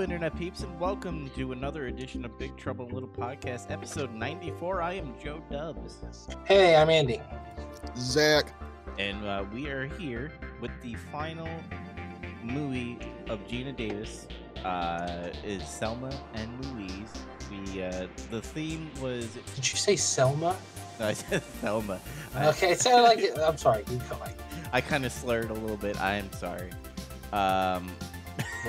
Internet peeps, and welcome to another edition of Big Trouble in Little Podcast, episode 94. I am Joe Dubs, Hey, I'm Andy. Zach. and uh, we are here with the final movie of Geena Davis. Uh, is Selma and Louise. We uh, the theme was Did you say Selma? no, I said Selma. Okay, it sounded like. I'm sorry. Keep going. I kind of slurred a little bit. I am sorry. Um,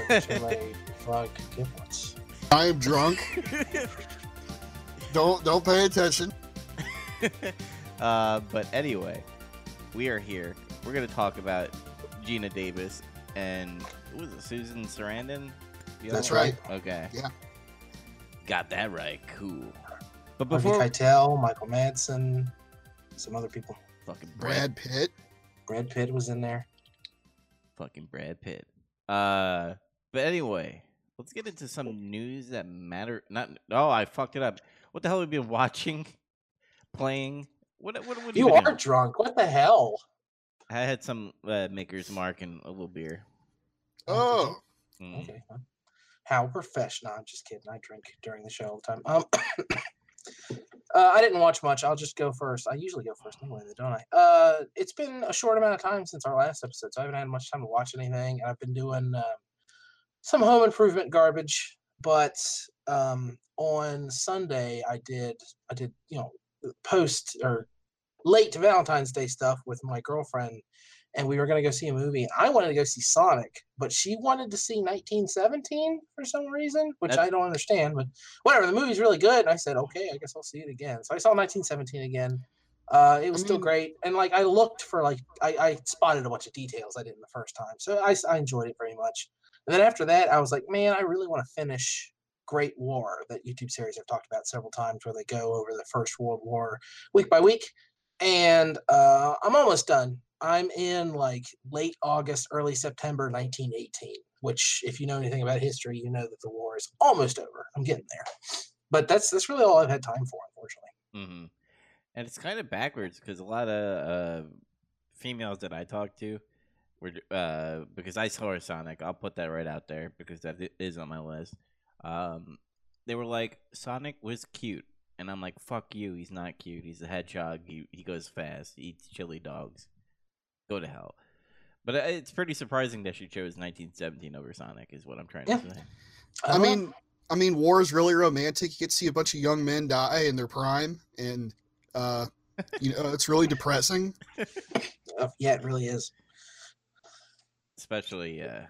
Look at my fuck giblets. I am drunk. don't don't pay attention. uh, but anyway, we are here. We're gonna talk about Geena Davis and what was it Susan Sarandon? You That's know? right. Okay. Yeah. Got that right. Cool. But Harvey before Keitel, Michael Madsen, some other people. fucking Brad, Brad Pitt. Brad Pitt was in there. fucking Brad Pitt. Uh, but anyway, let's get into some news that matter. Not oh, I fucked it up. What the hell have we been watching? Playing? What? What? what have You been are doing? drunk. What the hell? I had some uh, Maker's Mark and a little beer. Oh, Mm. Okay. How professional. I'm just kidding. I drink during the show all the time. Um, uh, I didn't watch much. I'll just go first. I usually go first anyway, don't I? Uh, it's been a short amount of time since our last episode, so I haven't had much time to watch anything. And I've been doing um, some home improvement garbage, but um, on Sunday I did I did you know post or late Valentine's Day stuff with my girlfriend and we were going to go see a movie. I wanted to go see Sonic, but she wanted to see 1917 for some reason, which That's- I don't understand. But whatever, the movie's really good. And I said, okay, I guess I'll see it again. So I saw 1917 again. Uh, it was still mean- great, and like I looked for like I, I spotted a bunch of details I didn't the first time, so I, I enjoyed it very much. And then after that, I was like, man, I really want to finish Great War, that YouTube series I've talked about several times, where they go over the First World War week by week and uh, I'm almost done. I'm in like late August, early September 1918, which, if you know anything about history, you know that the war is almost over. I'm getting there, but that's that's really all I've had time for, unfortunately. hmm And it's kind of backwards because a lot of uh, females that I talk to were uh, because I saw Sonic. I'll put that right out there because that is on my list. Um, they were like, Sonic was cute, and I'm like, fuck you. He's not cute. He's a hedgehog. He he goes fast. He eats chili dogs. Go to hell. But uh, it's pretty surprising that she chose 1917 over Sonic. Is what I'm trying Yeah. to say. I mean, I mean, war is really romantic. You get to see a bunch of young men die in their prime, and uh, you know, it's really depressing. Yeah, it really is. Especially uh,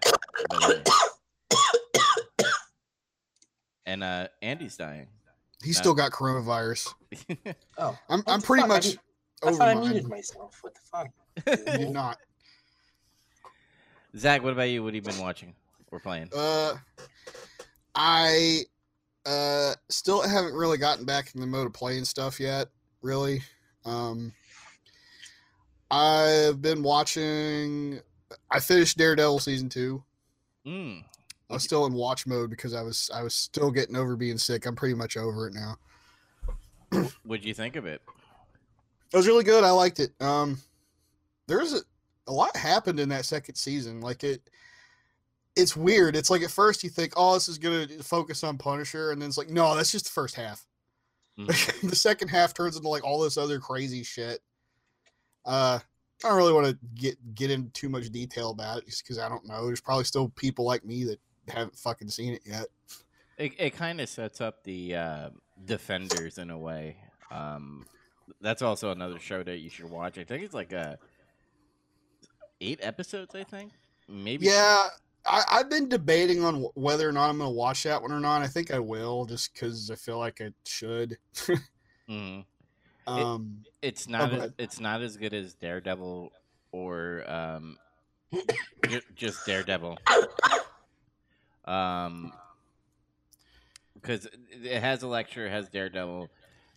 and uh, Andy's dying. He's No. still got coronavirus. Oh, I'm I'm pretty fuck? I much didn't- I over thought I muted myself. What the fuck? You did not. Zach, what about you? What have you been watching or playing? Uh, I uh still haven't really gotten back in the mode of playing stuff yet. Really, um, I've been watching. I finished Daredevil season two. Mm. I was still in watch mode because I was I was still getting over being sick. I'm pretty much over it now. What'd you think of it? It was really good. I liked it. Um, there's a, a lot happened in that second season. Like it, it's weird. It's like at first you think, oh, this is gonna focus on Punisher, and then it's like, no, that's just the first half. Mhm. the second half turns into like all this other crazy shit. Uh, I don't really want to get get into too much detail about it, just because I don't know. There's probably still people like me that haven't fucking seen it yet. It it kind of sets up the uh, Defenders in a way. Um, that's also another show that you should watch. I think it's like a eight episodes. I think maybe. Yeah, I, I've been debating on whether or not I'm going to watch that one or not. I think I will, just because I feel like I should. Mhm. Um, It's not. go as, it's not as good as Daredevil or um, just Daredevil. Um, because it has Elektra, it has Daredevil.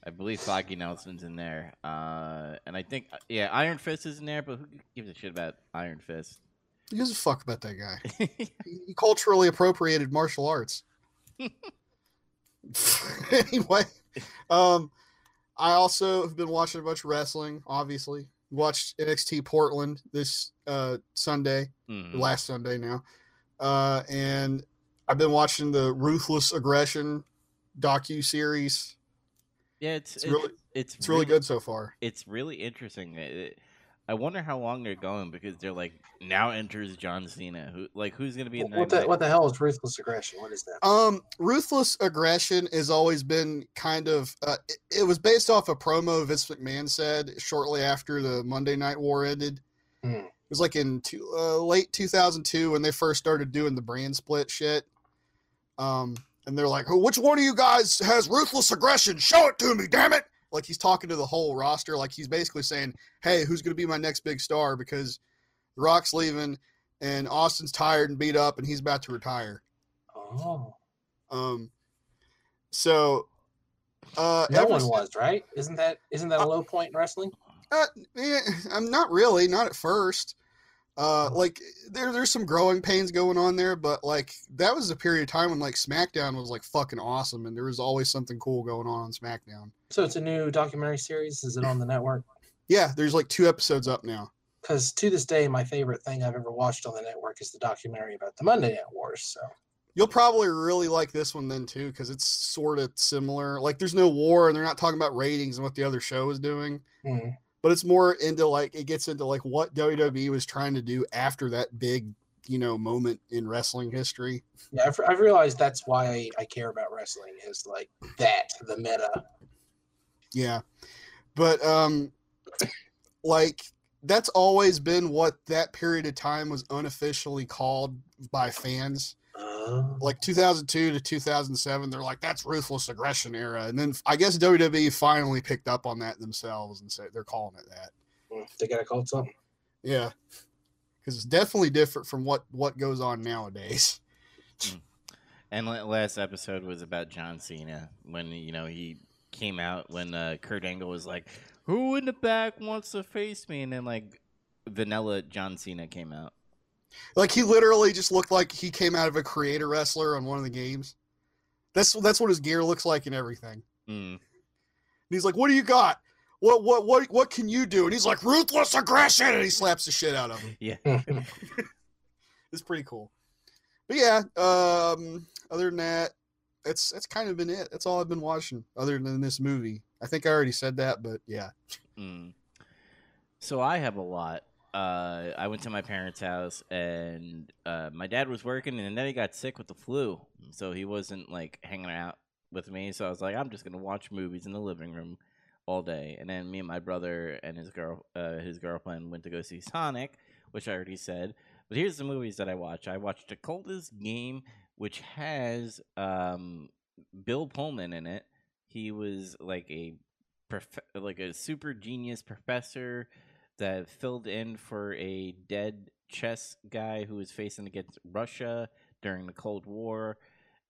I believe Foggy Nelson's in there, uh, and I think yeah, Iron Fist is in there. But who gives a shit about Iron Fist? who gives a fuck about that guy? He, he culturally appropriated martial arts. anyway, um, I also have been watching a bunch of wrestling. Obviously, watched NXT Portland this uh, Sunday. Mhm. last Sunday now. Uh, and I've been watching the Ruthless Aggression docu series. Yeah, it's It's it's really- it's, It's really good so far. It's really interesting. It- I wonder how long they're going because they're like now enters John Cena. Who like who's gonna be in What, what that? the what the hell is ruthless aggression? What is that? Um, Ruthless Aggression has always been kind of. Uh, it, it was based off a promo Vince McMahon said shortly after the Monday Night War ended. Hmm. It was like in two, uh, late 2002 when they first started doing the brand split shit. Um, and they're like, "Oh, "Which one of you guys has ruthless aggression? Show it to me, damn it!" Like he's talking to the whole roster. Like he's basically saying, "Hey, who's going to be my next big star?" Because The Rock's leaving, and Austin's tired and beat up, and he's about to retire. Oh, Um, so, uh, no one was right. Isn't that isn't that a Uh, low point in wrestling? Uh, eh, I'm not really, not at first. Uh, like there, there's some growing pains going on there, but like that was a period of time when like SmackDown was like fucking awesome, and there was always something cool going on on SmackDown. So it's a new documentary series. Is it on the network? Yeah, there's like two episodes up now. Because to this day, my favorite thing I've ever watched on the network is the documentary about the Monday Night Wars. So You'll probably really like this one then too, because it's sort of similar. Like there's no war, and they're not talking about ratings and what the other show is doing. hmm. But it's more into like it gets into like what WWE was trying to do after that big, you know, moment in wrestling history. yeah, I've, I've realized that's why I, I care about wrestling is like that the meta. Yeah. But um like that's always been what that period of time was unofficially called by fans. Uh, Like 2002 to 2007, they're like that's ruthless aggression era, and then I guess WWE finally picked up on that themselves and said they're calling it that. they gotta call it something. Yeah, because it's definitely different from what what goes on nowadays. And last episode was about John Cena when you know he came out when uh, Kurt Angle was like, "Who in the back wants to face me?" And then like vanilla John Cena came out. Like he literally just looked like he came out of a creator wrestler on one of the games. That's that's what his gear looks like and everything. Mm. And he's like, "What do you got? What what what what can you do?" And he's like, "Ruthless aggression," and he slaps the shit out of him. Yeah. It's pretty cool. But yeah, um, other than that, that's that's kind of been it. That's all I've been watching, other than this movie. I think I already said that, but yeah. Mm. So I have a lot. Uh, I went to my parents' house, and uh, my dad was working, and then he got sick with the flu, so he wasn't like hanging out with me. So I was like, I'm just gonna watch movies in the living room all day. And then me and my brother and his girl, uh, his girlfriend, went to go see Sonic, which I already said. But here's the movies that I watched. I watched The Coldest Game, which has um, Bill Pullman in it. He was like a prof- like a super genius professor that filled in for a dead chess guy who was facing against Russia during the Cold War.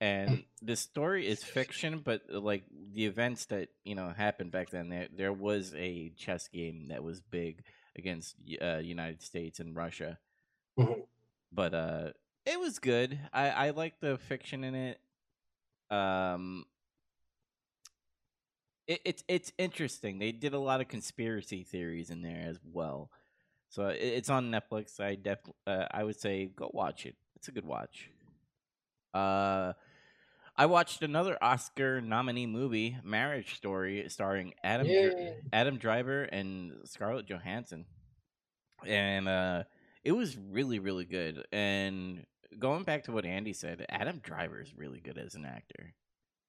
And the story is fiction, but like the events that you know happened back then, there there was a chess game that was big against uh, United States and Russia. Mhm. But uh, it was good. I I like the fiction in it. Um, it, it's it's interesting. They did a lot of conspiracy theories in there as well. So it, it's on Netflix. I def uh, I would say go watch it. It's a good watch. Uh, I watched another Oscar nominee movie, Marriage Story, starring Adam Yay. Adam Driver and Scarlett Johansson, and uh, it was really really good. And going back to what Andy said, Adam Driver is really good as an actor.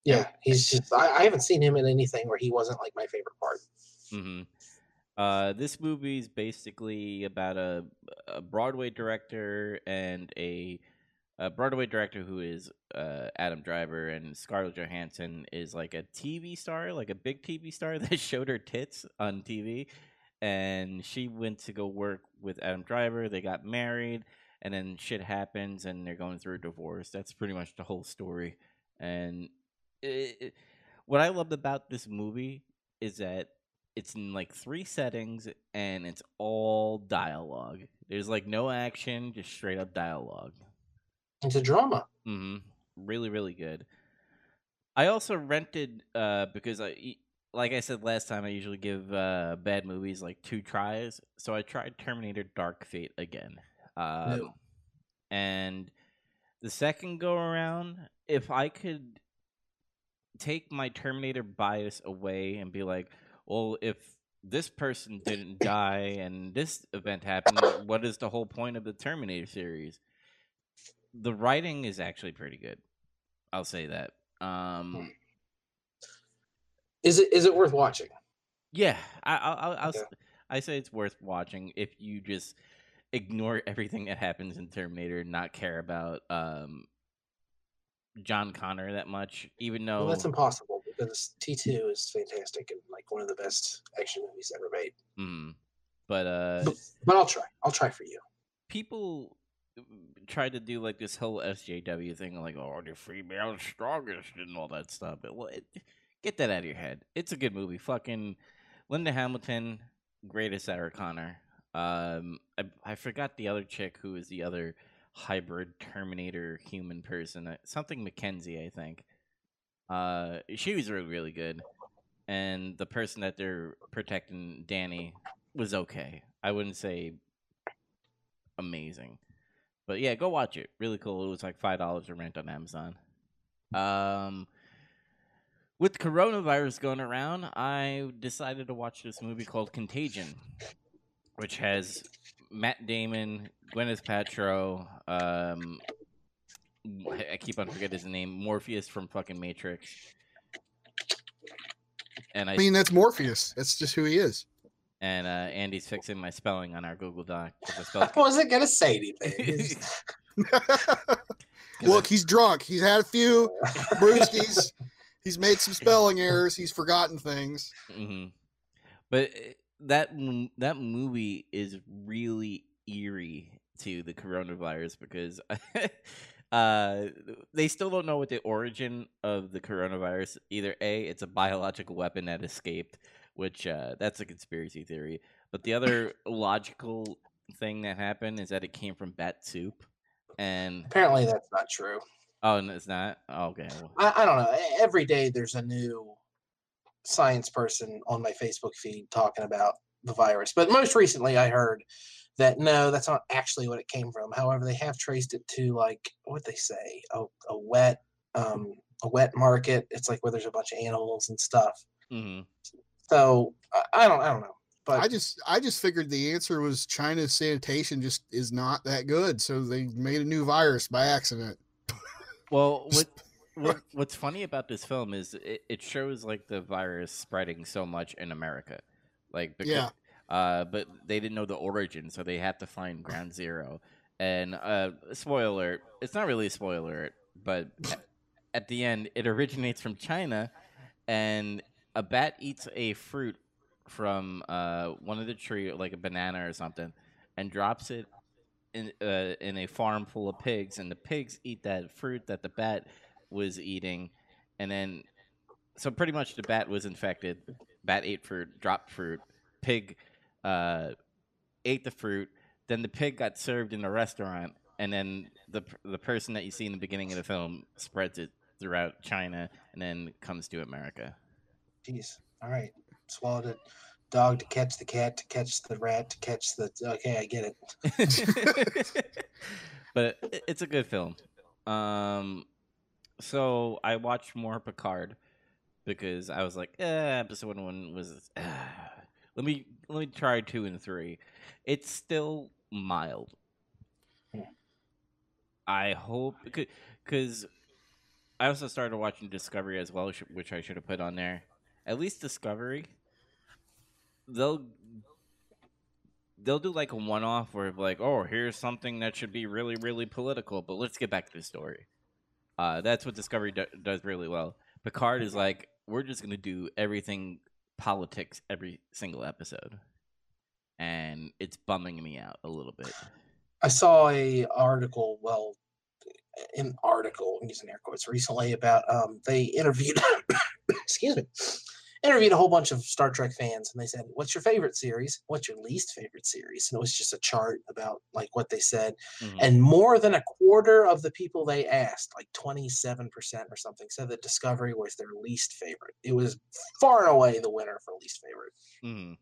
Yeah, he's just. I, I haven't seen him in anything where he wasn't like my favorite part. Mm-hmm. Uh, this movie is basically about a, a Broadway director and a, a Broadway director who is uh, Adam Driver, and Scarlett Johansson is like a TV star, like a big TV star that showed her tits on TV. And she went to go work with Adam Driver. They got married, and then shit happens, and they're going through a divorce. That's pretty much the whole story. And it, it- what I loved about this movie is that it's in like three settings and it's all dialogue. There's like no action, just straight up dialogue. It's a drama. hmm Really, really good. I also rented uh because I like I said last time I usually give uh bad movies like two tries. So I tried Terminator Dark Fate again. Um Ew. and The second go around, if I could take my Terminator bias away and be like, well, if this person didn't die and this event happened, what is the whole point of the Terminator series? The writing is actually pretty good. I'll say that. Um, Is it is it worth watching? yeah, I, I'll, I'll, s- I say it's worth watching if you just ignore everything that happens in Terminator and not care about um, John Connor that much, even though Well, that's impossible because T two is fantastic and like one of the best action movies ever made. Mm. But uh, But, but I'll try. I'll try for you. people try to do like this whole SJW thing, like oh the female strongest and all that stuff. But well, it, get that out of your head. It's a good movie. Fucking Linda Hamilton, greatest Sarah Connor. Um, I, I forgot the other chick who is the other hybrid Terminator human person. uh, Something Mackenzie, I think. Uh, she was really really good, and the person that they're protecting, Danny, was okay. I wouldn't say amazing. But yeah, go watch it. Really cool. It was like five dollars to rent on Amazon. Um, with coronavirus going around, I decided to watch this movie called Contagion, which has Matt Damon, Gwyneth Paltrow. Um, I I keep on forgetting his name, Morpheus from fucking Matrix. And I, I mean, that's Morpheus. That's just who he is. and uh, Andy's fixing my spelling on our Google Doc. I spelled I wasn't gonna say anything. It's- Look, he's drunk. He's had a few brewskis. He's made some spelling errors. He's forgotten things. hmm But uh, that that movie is really eerie to the coronavirus because uh, they still don't know what the origin of the coronavirus. Either a, it's a biological weapon that escaped, which uh, that's a conspiracy theory. But the other logical thing that happened is that it came from bat soup, and Apparently, that's not true. oh, and it's not. Oh, okay, I, I don't know. Every day there's a new science person on my Facebook feed talking about the virus. But most recently, I heard that no, that's not actually what it came from. However, they have traced it to like what they say a, a wet um, a wet market. It's like where there's a bunch of animals and stuff. hmm So I, I don't I don't know. But I just I just figured the answer was China's sanitation just is not that good, so they made a new virus by accident. Well, what, what what's funny about this film is it, it shows like the virus spreading so much in America, like because, Yeah. uh, but they didn't know the origin, so they had to find ground zero. And uh, spoiler, it's not really a spoiler, but at, the end, it originates from China, and a bat eats a fruit from uh, one of the tree, like a banana or something, and drops it in uh, in a farm full of pigs, and the pigs eat that fruit that the bat was eating, and then so pretty much the bat was infected. Bat ate fruit, dropped fruit. Pig uh, ate the fruit. Then the pig got served in a restaurant, and then the the person that you see in the beginning of the film spreads it throughout China, and then comes to America. Jeez. All right. Swallowed it. Dog to catch the cat, to catch the rat, to catch the. Okay, I get it. but it's a good film. Um, so I watched more Picard because I was like, eh, episode one was. ah. let me let me try two and three. It's still mild. I hope because I also started watching Discovery as well, which I should have put on there. At least Discovery, they'll they'll do like a one off where like, oh, here's something that should be really really political, but let's get back to the story. Uh, that's what Discovery do- does really well. Picard is like, we're just gonna do everything politics every single episode, and it's bumming me out a little bit. I saw a article, well, an article, I'm using air quotes, recently about um, they interviewed, excuse me, interviewed a whole bunch of Star Trek fans, and they said, "What's your favorite series? What's your least favorite series?" And it was just a chart about like what they said, Mhm. and more than a quarter of the people they asked, like 27% or something, said that Discovery was their least favorite. It was far and away the winner for least favorite. Mhm.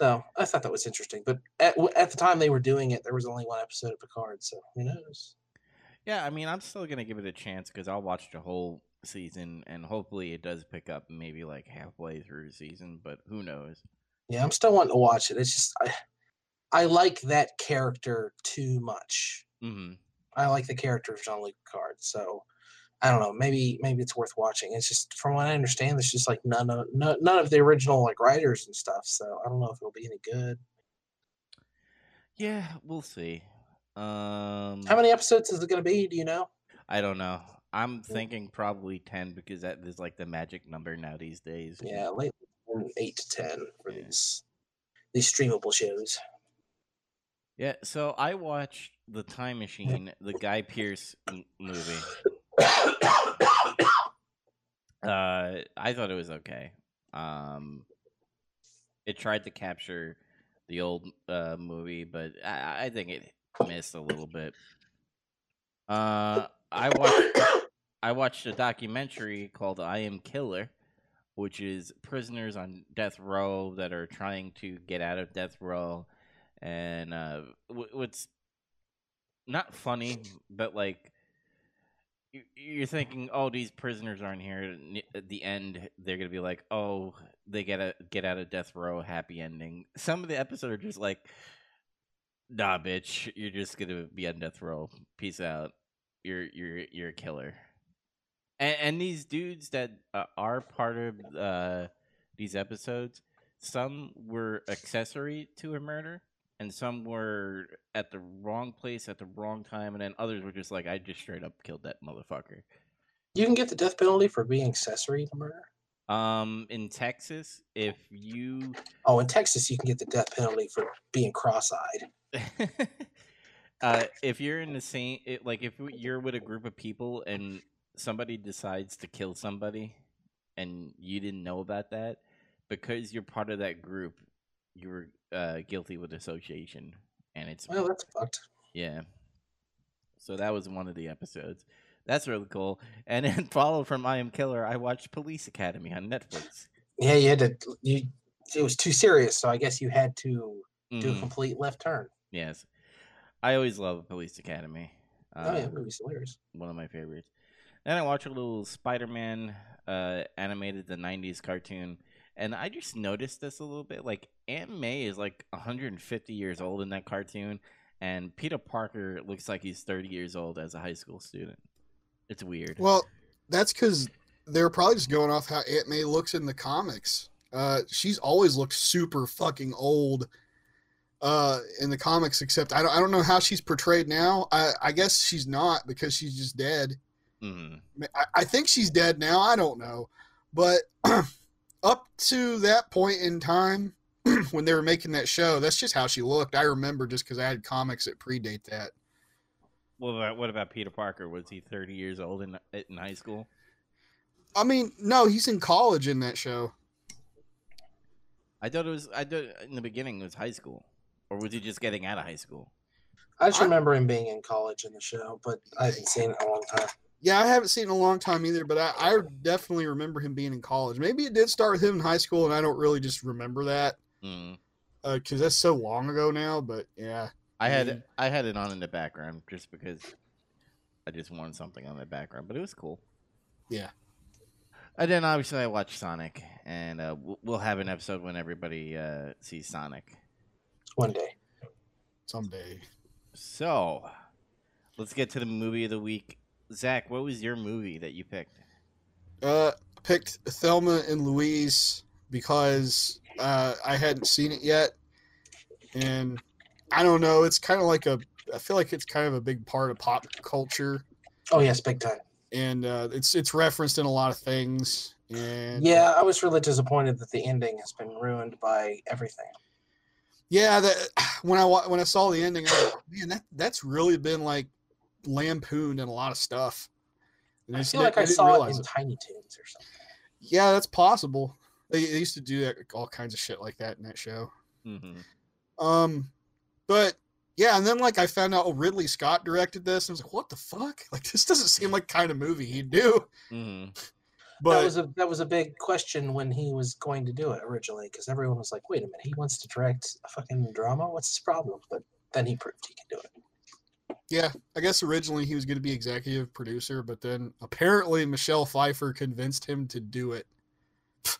So I thought that was interesting. But at, at the time they were doing it, there was only one episode of Picard, so who knows? Yeah, I mean, I'm still gonna give it a chance because I'll watch the whole season, and hopefully it does pick up maybe like halfway through the season. But who knows? Yeah, I'm still wanting to watch it. It's just I, I like that character too much. hmm I like the character of Jean Luc Picard. So I don't know. Maybe maybe it's worth watching. It's just from what I understand, there's just like none of no, none of the original like writers and stuff. So I don't know if it'll be any good. Yeah, we'll see. Um, How many episodes is it going to be? Do you know? I don't know. I'm thinking probably ten because that is like the magic number now these days. Yeah, late eight to ten for Yeah. these these streamable shows. Yeah. So I watched the Time Machine, the Guy Pearce m- movie. Uh, I thought it was okay. Um, it tried to capture the old uh, movie, but I, I think it missed a little bit. Uh, I watched I watched a documentary called "I Am Killer," which is prisoners on death row that are trying to get out of death row, and uh, wh- what's not funny, but like you- you're thinking, oh, these prisoners aren't here. At the end, they're gonna be like, oh, they get a get out of death row, happy ending. Some of the episodes are just like, nah, bitch, you're just gonna be on death row. Peace out. You're you're you're a killer. And, and these dudes that uh, are part of uh, these episodes, some were accessory to a murder, and some were at the wrong place at the wrong time, and then others were just like, I just straight up killed that motherfucker. You can get the death penalty for being accessory to murder. Um, in Texas, if you Oh, in Texas, you can get the death penalty for being cross-eyed. uh, if you're in the same, it, like if you're with a group of people and somebody decides to kill somebody, and you didn't know about that, because you're part of that group, you're uh, guilty with association, and it's Well, that's fucked. Yeah. So that was one of the episodes. That's really cool. And then followed from I Am Killer, I watched Police Academy on Netflix. Yeah, you had to. You it was too serious, so I guess you had to do a Mhm, complete left turn. Yes. I always love Police Academy. Oh yeah, movie's hilarious. One of my favorites. Then I watched a little Spider Man uh, animated, the 90s cartoon. And I just noticed this a little bit. Like, Aunt May is like 150 years old in that cartoon. And Peter Parker looks like he's 30 years old as a high school student. It's weird. Well, that's because they're probably just going off how Aunt May looks in the comics. Uh, she's always looked super fucking old uh, in the comics, except I don't, I don't know how she's portrayed now. I, I guess she's not because she's just dead. Hmm I, I think she's dead now. I don't know. But up to that point in time, when they were making that show, that's just how she looked. I remember just because I had comics that predate that. What about what about Peter Parker? Was he thirty years old in in high school? I mean, no, he's in college in that show. I thought it was. I thought in the beginning it was high school, or was he just getting out of high school? I just I- remember him being in college in the show, but I haven't seen it in a long time. Yeah, I haven't seen it in a long time either, but I, I definitely remember him being in college. Maybe it did start with him in high school, and I don't really just remember that Mm. because that's so long ago now. But yeah, I had. I had it on in the background just because I just wanted something on the background, but it was cool. Yeah. And then obviously I watched Sonic, and uh, we'll- we'll have an episode when everybody uh, sees Sonic. One day. someday. So let's get to the movie of the week. Zach, what was your movie that you picked? Uh, picked Thelma and Louise because uh, I hadn't seen it yet, and I don't know. It's kind of like a. I feel like it's kind of a big part of pop culture, Oh yes, big time. and uh, it's it's referenced in a lot of things. And Yeah, I was really disappointed that the ending has been ruined by everything. Yeah, that when I when I saw the ending, I was like, man, that that's really been like lampooned in a lot of stuff. And I feel like I didn't saw it realize in Tiny Toons or something. Yeah, that's possible. They, they used to do that, all kinds of shit like that in that show. Mm-hmm. Um, but yeah, and then like I found out oh, Ridley Scott directed this, and I was like, what the fuck? Like this doesn't seem like kind of movie he'd do. Mm-hmm. But that was a that was a big question when he was going to do it originally, because everyone was like, "Wait a minute, he wants to direct a fucking drama. What's his problem?" But then he proved he can do it. Yeah, I guess originally he was going to be executive producer, but then apparently Michelle Pfeiffer convinced him to do it.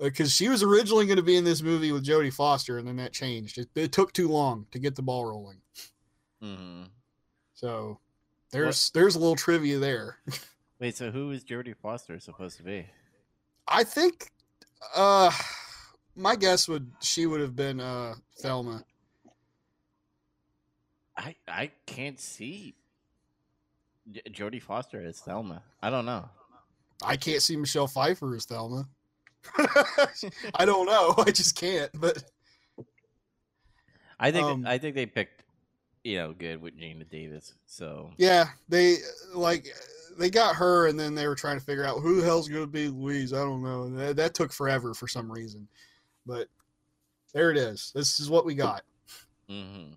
Because she was originally going to be in this movie with Jodie Foster, and then that changed. It, it took too long to get the ball rolling. hmm So there's there's a little trivia there. Wait, so who is Jodie Foster supposed to be? I think, uh, my guess would she would have been uh Thelma. I I can't see J- Jodie Foster as Thelma. I don't know. I can't see Michelle Pfeiffer as Thelma. I don't know. I just can't. But I think Um, I think they picked you know good with Geena Davis. So yeah, they like they got her, and then they were trying to figure out who the hell's going to be Louise. I don't know. That, that took forever for some reason, but there it is. This is what we got. hmm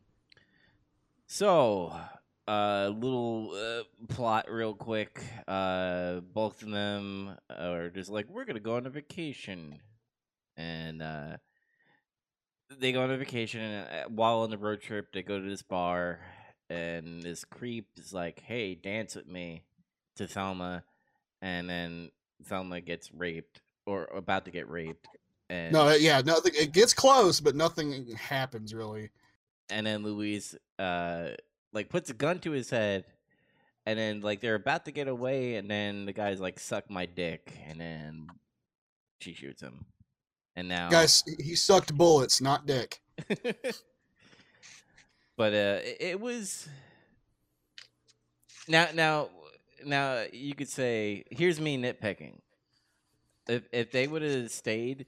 So, a uh, little uh, plot, real quick. Uh, both of them are just like, we're gonna go on a vacation, and uh, they go on a vacation. And uh, while on the road trip, they go to this bar, and this creep is like, "Hey, dance with me," to Thelma, and then Thelma gets raped or about to get raped. And No, yeah, nothing. It gets close, but nothing happens really. And then Louise uh like puts a gun to his head and then like they're about to get away and then the guy's like suck my dick and then she shoots him. And now Guys, he sucked bullets, not dick. but uh it, it was now now now you could say here's me nitpicking. If if they would have stayed,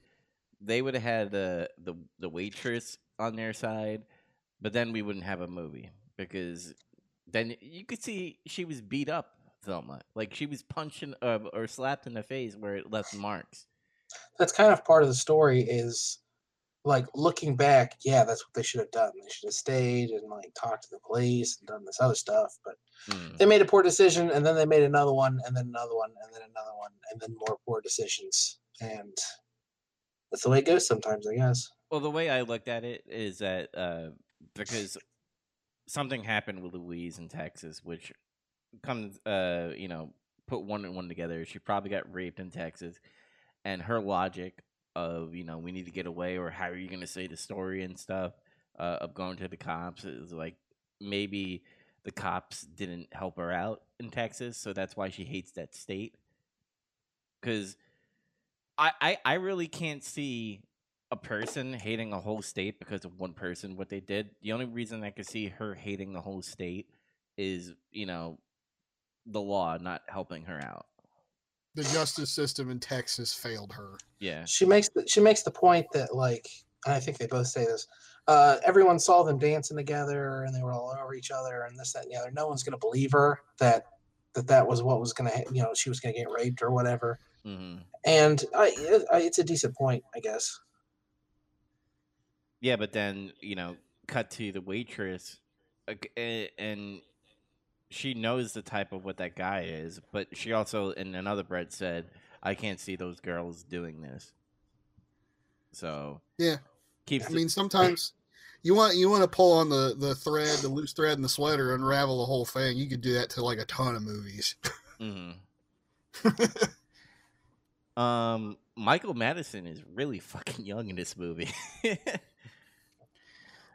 they would have had the the the waitress on their side, but then we wouldn't have a movie because then you could see she was beat up, Thelma. Like she was punched uh, or slapped in the face where it left marks. That's kind of part of the story. Is like looking back, yeah, that's what they should have done. They should have stayed and like talked to the police and done this other stuff. But Mm. they made a poor decision, and then they made another one, and then another one, and then another one, and then more poor decisions. And that's the way it goes sometimes, I guess. Well, the way I looked at it is that uh, because something happened with Louise in Texas, which comes, uh, you know, put one and one together. She probably got raped in Texas, and her logic of you know we need to get away, or how are you going to say the story and stuff uh, of going to the cops is like maybe the cops didn't help her out in Texas, so that's why she hates that state. Because I, I I really can't see a person hating a whole state because of one person what they did. The only reason I could see her hating the whole state is, you know, the law not helping her out. The justice system in Texas failed her. Yeah. She makes the, she makes the point that like, and I think they both say this. Uh, everyone saw them dancing together, and they were all over each other, and this, that, and the other. No one's gonna believe her that that that was what was gonna, you know, she was gonna get raped or whatever. hmm And I, I, it's a decent point, I guess. Yeah, but then, you know, cut to the waitress and she knows the type of what that guy is, but she also in another breath said, I can't see those girls doing this. So Yeah, keeps I mean sometimes you want you want to pull on the the thread, the loose thread in the sweater, unravel the whole thing. You could do that to like a ton of movies. Mhm. Um, Michael Madison is really fucking young in this movie.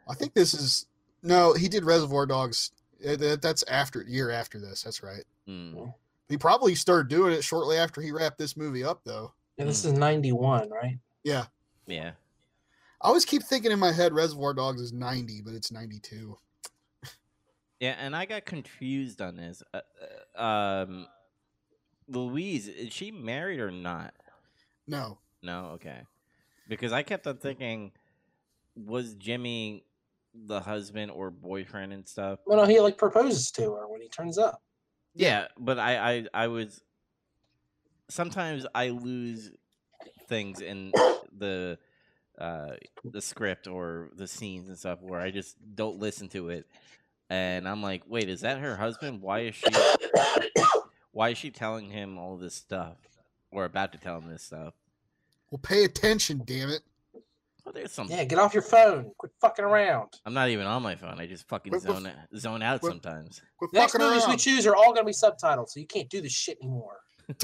I think this is no, he did Reservoir Dogs. Uh, That's after year after this. That's right. Mm. He probably started doing it shortly after he wrapped this movie up, though. And this is ninety one, right? Yeah, Yeah. I always keep thinking in my head Reservoir Dogs is ninety, but it's ninety two. Yeah, and I got confused on this. Uh, uh, um, Louise, is she married or not? No, No, okay. Because I kept on thinking, was Jimmy the husband or boyfriend and stuff? Well, no, he like proposes to her when he turns up. Yeah, but I, I, I was. Sometimes I lose things in the, uh, the script or the scenes and stuff where I just don't listen to it, and I'm like, wait, is that her husband? Why is she? Why is she telling him all this stuff, or about to tell him this stuff? well, pay attention, damn it. Oh, there's some. Yeah, get off your phone. Quit fucking around. I'm not even on my phone. I just fucking What- what- zone zone out what- sometimes. Quit Next fucking movies we choose are all gonna be subtitled, so you can't do this shit anymore.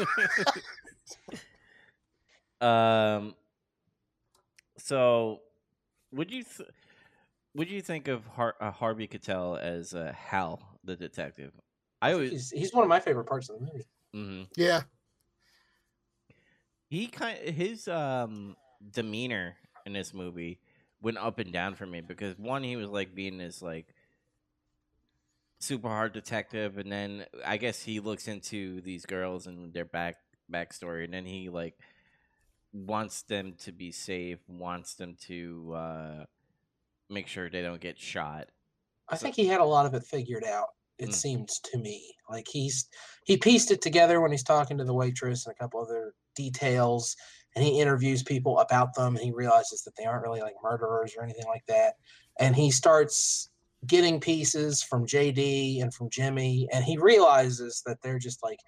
um. So, would you th- would you think of Har- uh, Harvey Keitel as uh, Hal the detective? I always He's, he's one of my favorite parts of the movie. hmm Yeah, he kind his um demeanor in this movie went up and down for me because one he was like being this like super hard detective and then I guess he looks into these girls and their back backstory and then he like wants them to be safe, wants them to uh make sure they don't get shot. I So- think he had a lot of it figured out. It Mm. seems to me like he's he pieced it together when he's talking to the waitress and a couple other details, and he interviews people about them. And he realizes that they aren't really like murderers or anything like that, and he starts getting pieces from JD and from Jimmy, and he realizes that they're just like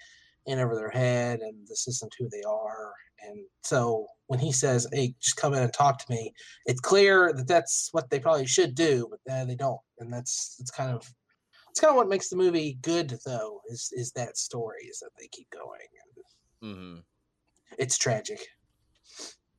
in over their head, and this isn't who they are. And so when he says, "Hey, just come in and talk to me," it's clear that that's what they probably should do, but uh, they don't, and that's it's kind of it's kind of what makes the movie good, though, is is that story is that they keep going. And Mhm. it's tragic.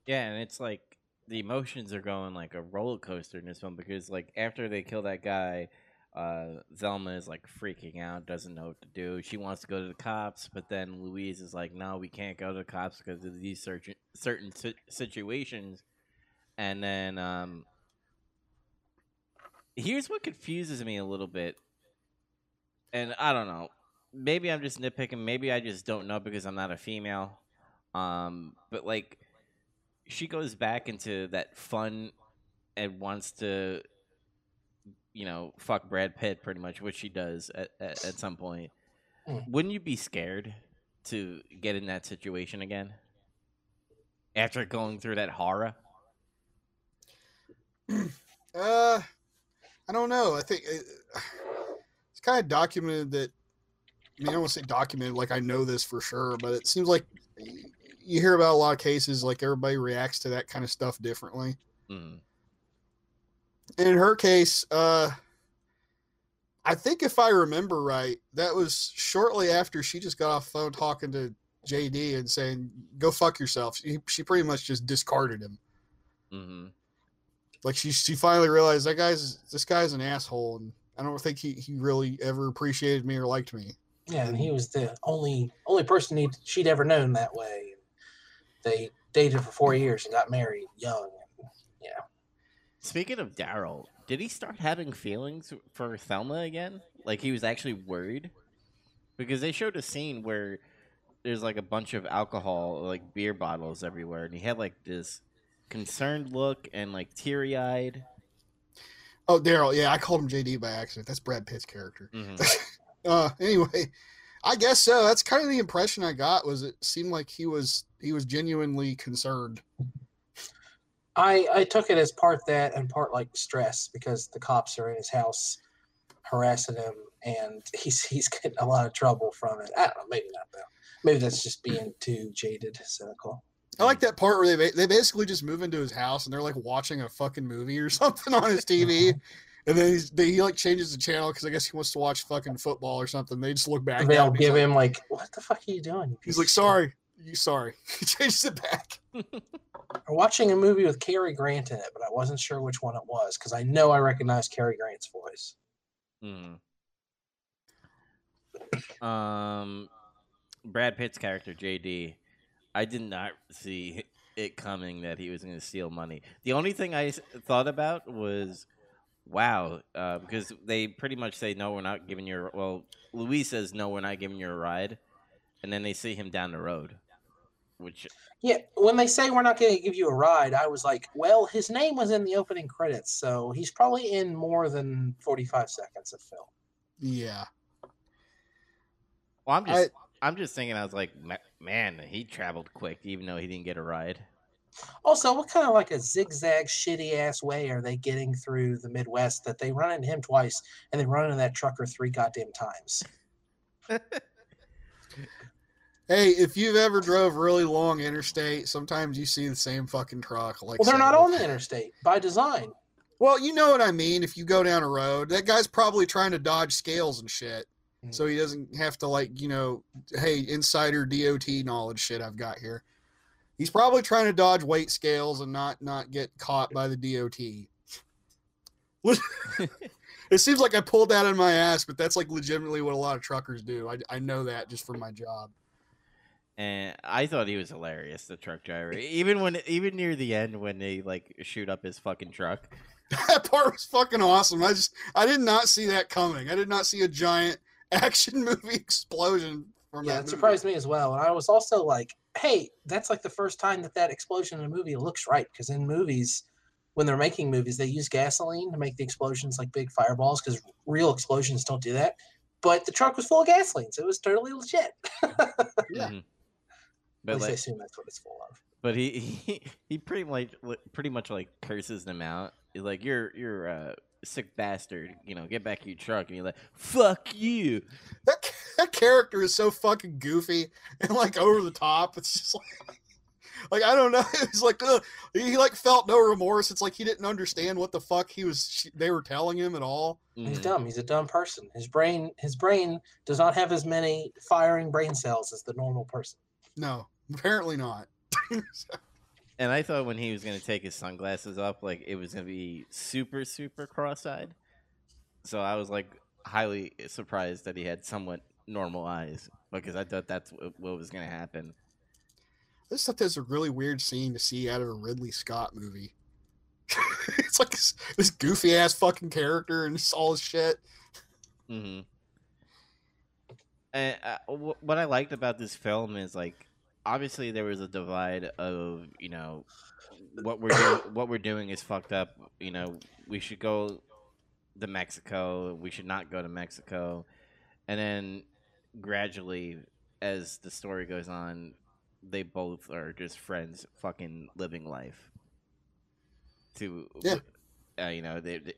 Yeah, and it's like the emotions are going like a roller coaster in this one because like after they kill that guy, uh Velma is like freaking out, doesn't know what to do. She wants to go to the cops, but then Louise is like, "No, we can't go to the cops because of these certain certain situations." And then um here's what confuses me a little bit. And I don't know. Maybe I'm just nitpicking, maybe I just don't know because I'm not a female. Um but like she goes back into that fun and wants to you know fuck brad pitt pretty much which she does at, at, at some point Hmm. wouldn't you be scared to get in that situation again after going through that horror Uh, I don't know. I think it, it's kind of documented that. I mean, I don't want to say documented like I know this for sure, but it seems like you hear about a lot of cases like everybody reacts to that kind of stuff differently. mm. And in her case, uh, I think if I remember right, that was shortly after she just got off the phone talking to JD and saying, "Go fuck yourself." She, she pretty much just discarded him. hmm like she she finally realized that guy's this guy's an asshole and I don't think he, he really ever appreciated me or liked me. Yeah, and he was the only only person he'd she'd ever known that way. They dated for four years and got married young. Yeah. Speaking of daryl did he start having feelings for thelma again like he was actually worried because they showed a scene where there's like a bunch of alcohol like beer bottles everywhere and he had like this concerned look and like teary-eyed Oh, Darryl, yeah, I called him JD by accident. That's Brad Pitt's character. Mhm. Uh, anyway, I guess so. That's kind of the impression I got. Was it seemed like he was he was genuinely concerned. I I took it as part that and part like stress because the cops are in his house harassing him and he's he's getting a lot of trouble from it. I don't know, maybe not though. Maybe that's just being too jaded, cynical. I like that part where they they basically just move into his house and they're like watching a fucking movie or something on his TV. And then he's, they, he like changes the channel because I guess he wants to watch fucking football or something. They just look back. And they'll give like- him like, "What the fuck are you doing?" you He's like, sorry, you sorry. He changes it back. We're watching a movie with Cary Grant in it, but I wasn't sure which one it was because I know I recognize Cary Grant's voice. Mhm. Um, Brad Pitt's character JD, I did not see it coming that he was going to steal money. The only thing I thought about was, wow, uh, because they pretty much say no, we're not giving you. a- Well, Louise says no, we're not giving you a ride, and then they see him down the road, which Yeah, when they say we're not going to give you a ride, I was like, well, his name was in the opening credits, so he's probably in more than 45 seconds of film. Yeah. well, I'm just. I, am just thinking. I was like, man, he traveled quick, even though he didn't get a ride. Also, what kind of like a zigzag, shitty ass way are they getting through the Midwest that they run into him twice and they run into that trucker three goddamn times? Hey, if you've ever drove really long interstate, sometimes you see the same fucking truck. Like, Well, they're not on the interstate by design. Well, you know what I mean. If you go down a road, that guy's probably trying to dodge scales and shit, Mm. so he doesn't have to like, you know, hey, insider DOT knowledge shit I've got here. He's probably trying to dodge weight scales and not not get caught by the DOT. It seems like I pulled that in my ass, but that's like legitimately what a lot of truckers do. I, I know that just from my job. and I thought he was hilarious, the truck driver. Even when, even near the end, when they like shoot up his fucking truck. That part was fucking awesome. I just I did not see that coming. I did not see a giant action movie explosion from Yeah, that it movie. surprised me as well. And I was also like, hey, that's like the first time that that explosion in a movie looks right. Because in movies, when they're making movies, they use gasoline to make the explosions like big fireballs because real explosions don't do that. But the truck was full of gasoline, so it was totally legit. Yeah. Mhm. At But least I assume that's what it's full of. but he, he he pretty much pretty much like curses them out. He's like, "You're you're a sick bastard. You know, get back in your truck." And he's like, "Fuck you." That, that character is so fucking goofy and like over the top. It's just like, like I don't know. It's like ugh. he like felt no remorse. It's like he didn't understand what the fuck he was. They were telling him at all. He's Mhm. dumb. He's a dumb person. His brain, his brain does not have as many firing brain cells as the normal person. No, apparently not. And I thought when he was gonna take his sunglasses off, like it was gonna be super super cross-eyed. So I was like highly surprised that he had somewhat normal eyes because I thought that's what, what was gonna happen. This stuff is a really weird scene to see out of a Ridley Scott movie. it's like this, this goofy ass fucking character and just all his shit. hmm And uh, what I liked about this film is like, obviously there was a divide of you know what we're do- what we're doing is fucked up. You know, we should go to Mexico. We should not go to Mexico. And then gradually, as the story goes on, they both are just friends, fucking living life. To Yeah. uh, you know, they, they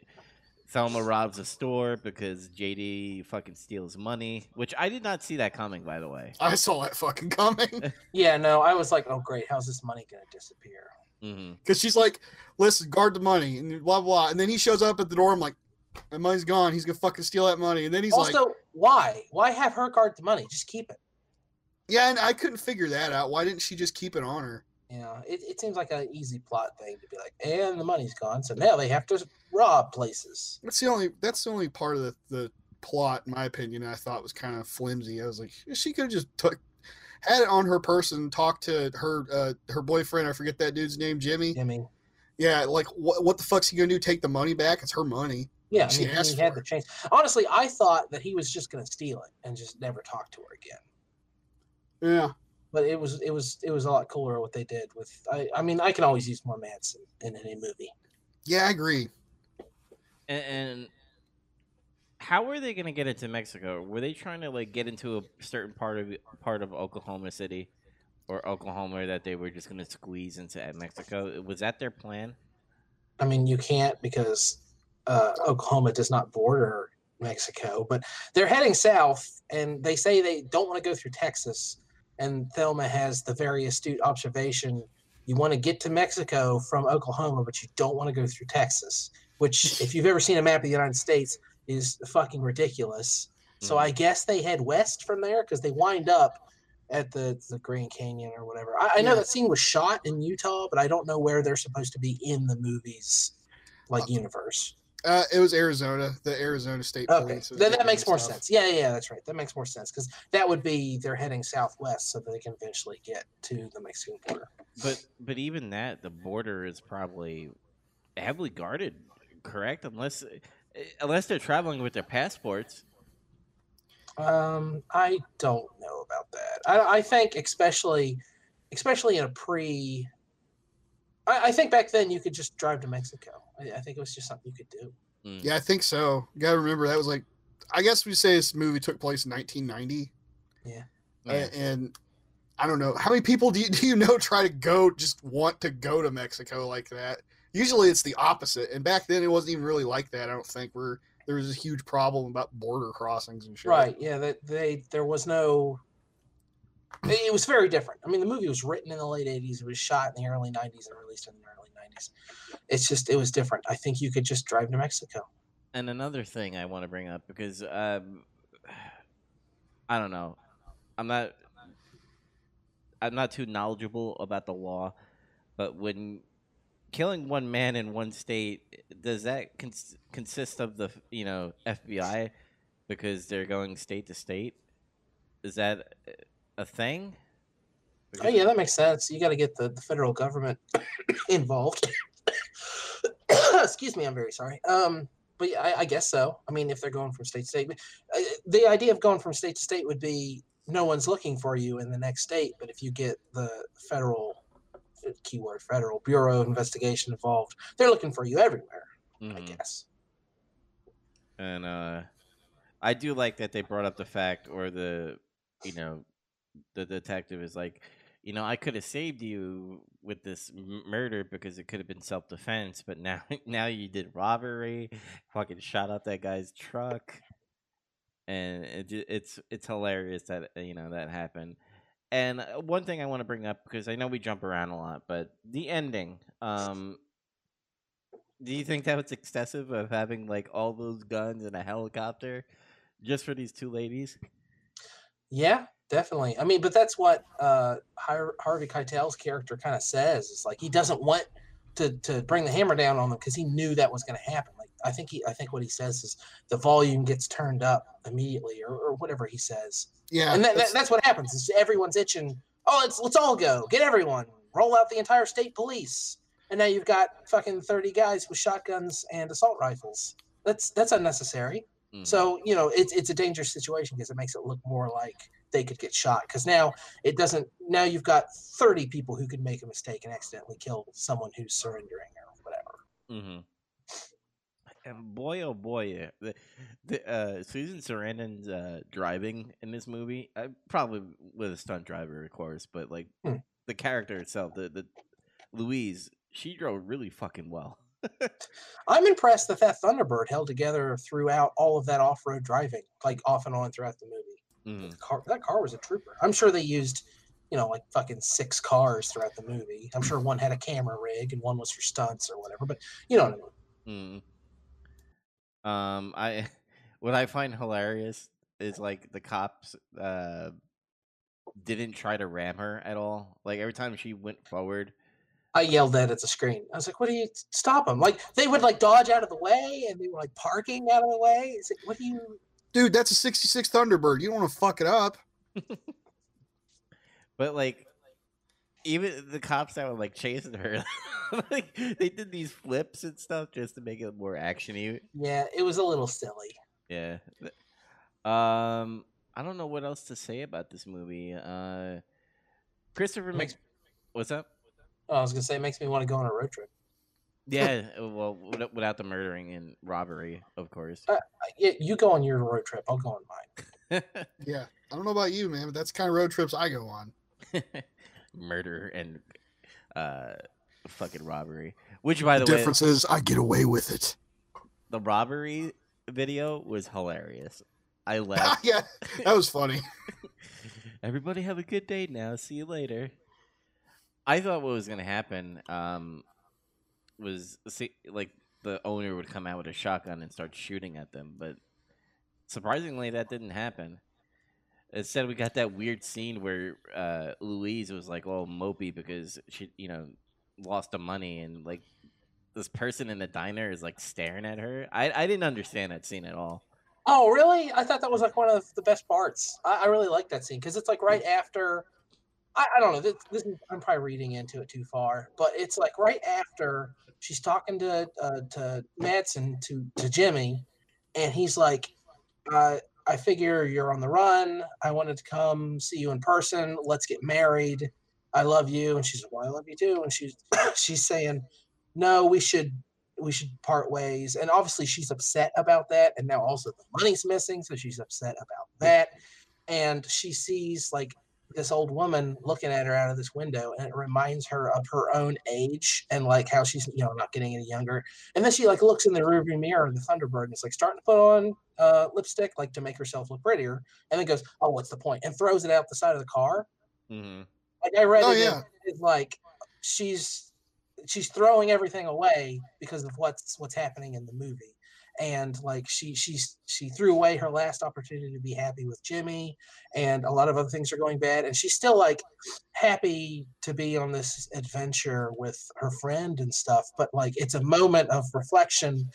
Thelma robs a store because JD fucking steals money, which I did not see that coming, by the way. I saw that fucking coming. Yeah, no, I was like, oh great, how's this money gonna disappear? hmm Because she's like, listen, guard the money, and blah, blah. And then he shows up at the door. I'm like, my money's gone. He's going to fucking steal that money. And then he's also, like, why? Why have her guard the money? Just keep it. yeah, and I couldn't figure that out. Why didn't she just keep it on her? You know, it, it seems like an easy plot thing to be like, and the money's gone, so now they have to rob places. That's the only, that's the only part of the, the plot, in my opinion, I thought was kind of flimsy. I was like, she could have just took, had it on her person, talked to her, uh, her boyfriend. I forget that dude's name, Jimmy. Mean, Yeah, like what, what the fuck's he gonna do? Take the money back? It's her money. Yeah, I She mean, asked he had for the chance. Honestly, I thought that he was just gonna steal it and just never talk to her again. Yeah. But it was it was it was a lot cooler what they did with. I I mean, I can always use more Madsen in any movie. Yeah, I agree. And, and how were they gonna get into Mexico? Were they trying to like get into a certain part of part of Oklahoma City or Oklahoma that they were just gonna squeeze into at Mexico? Was that their plan? I mean, you can't because uh, Oklahoma does not border Mexico, but they're heading south, and they say they don't want to go through Texas. And Thelma has the very astute observation: you want to get to Mexico from Oklahoma, but you don't want to go through Texas. Which, if you've ever seen a map of the United States, is fucking ridiculous. So Mhm. I guess they head west from there because they wind up at the the Grand Canyon or whatever. I, I know Yeah. that scene was shot in Utah, but I don't know where they're supposed to be in the movies like universe. Uh, it was Arizona, the Arizona State Okay, Police. then getting that makes more stuff. sense. Yeah, yeah, yeah, that's right. That makes more sense because that would be they're heading southwest so that they can eventually get to the Mexican border. But but even that, the border is probably heavily guarded, correct? Unless unless they're traveling with their passports. Um, I don't know about that. I, I think especially, especially in a pre. I, I think back then you could just drive to Mexico. I, I think it was just something you could do. Mm. Yeah, I think so. You gotta remember that was like, I guess we say this movie took place in 1990, Yeah. uh, and I don't know how many people do you, do you know try to go just want to go to Mexico like that. Usually it's the opposite, and back then it wasn't even really like that. I don't think where there was a huge problem about border crossings and shit. Right? Yeah. That they there was no. It was very different. I mean, the movie was written in the late '80s. It was shot in the early '90s and released in the early '90s. It's just it was different. I think you could just drive to Mexico. And another thing I want to bring up because um, I don't know, I'm not, I'm not too knowledgeable about the law, but when killing one man in one state, does that cons- consist of the you know FBI because they're going state to state? Is that a thing? Oh yeah, that makes sense. You got to get the, the federal government involved. Excuse me, I'm very sorry. Um, but yeah, I, I guess so. I mean, if they're going from state to state, the idea of going from state to state would be no one's looking for you in the next state. But if you get the federal uh, keyword federal bureau of investigation involved, they're looking for you everywhere. I Mhm. guess. And uh I do like that they brought up the fact or the you know the detective is like, you know, I could have saved you with this murder because it could have been self defense, but now now you did robbery, fucking shot out that guy's truck, and it, it's it's hilarious that uh, you know that happened. And uh, one thing I want to bring up because I know we jump around a lot, but the ending. Um, do you think that was excessive of having like all those guns and a helicopter just for these two ladies? Yeah, definitely. I mean, but that's what uh, Harvey Keitel's character kind of says. It's like he doesn't want to to bring the hammer down on them because he knew that was going to happen. Like I think he, I think what he says is the volume gets turned up immediately, or, or whatever he says, Yeah, and that, that, that's- that's what happens. Is everyone's itching. Oh, let's let's all go, get everyone, roll out the entire state police, and now you've got fucking thirty guys with shotguns and assault rifles. That's that's unnecessary. Mhm. So you know it's it's a dangerous situation because it makes it look more like they could get shot. Because now it doesn't. Now you've got thirty people who could make a mistake and accidentally kill someone who's surrendering or whatever. Mm-hmm. And boy, oh boy, uh, the, the uh, Susan Sarandon's uh, driving in this movie, uh, probably with a stunt driver, of course, but like Hmm. the character itself, the the Louise, she drove really fucking well. I'm impressed that that Thunderbird held together throughout all of that off-road driving, like off and on throughout the movie. The car, that car was a trooper. I'm sure they used, you know, like fucking six cars throughout the movie. I'm sure one had a camera rig and one was for stunts or whatever. But you know what I mean. Mm. Um, I what I find hilarious is like the cops uh didn't try to ram her at all. Like every time she went forward, I yelled that at the screen. I was like, "What do you stop them?" Like they would like dodge out of the way, and they were like parking out of the way. It's like, what do you? Dude, that's a '66 Thunderbird. You don't want to fuck it up. but like even the cops that were like chasing her, like they did these flips and stuff just to make it more actiony. Yeah, it was a little silly. Yeah. Um, I don't know what else to say about this movie. Uh, Christopher Makes- Mc. What's up? Oh, I was gonna say, it makes me want to go on a road trip. Yeah, uh, well, without without the murdering and robbery, of course. Uh, Yeah, you go on your road trip. I'll go on mine. Yeah, I don't know about you, man, but that's the kind of road trips I go on. Murder and uh, fucking robbery. Which, by The, the, way, difference is I get away with it. the robbery video was hilarious. I laughed. yeah, that was funny. Everybody have a good day now. See you later. I thought what was gonna happen um, was see, like the owner would come out with a shotgun and start shooting at them, but surprisingly, that didn't happen. Instead, we got that weird scene where uh, Louise was like all mopey because she, you know, lost the money, and like this person in the diner is like staring at her. I I didn't understand that scene at all. Oh, really? I thought that was like one of the best parts. I, I really like that scene because it's like right after. I, I don't know. This, this is, I'm probably reading into it too far, but it's like right after she's talking to uh, to Madsen to to Jimmy, and he's like, uh, "I figure you're on the run. I wanted to come see you in person. Let's get married. I love you." And she's like, "Well, I love you too." And she's she's saying, "No, we should we should part ways. And obviously she's upset about that. And now also the money's missing, so she's upset about that. And she sees like this old woman looking at her out of this window, and it reminds her of her own age and like how she's you know not getting any younger. And then she like looks in the rearview mirror of the Thunderbird and it's like starting to put on uh, lipstick like to make herself look prettier. And then goes, "Oh, what's the point?" And throws it out the side of the car. hmm Like I read Oh, it, it- yeah. it's like she's she's throwing everything away because of what's what's happening in the movie. And like she she's she threw away her last opportunity to be happy with Jimmy and a lot of other things are going bad and she's still like happy to be on this adventure with her friend and stuff but like it's a moment of reflection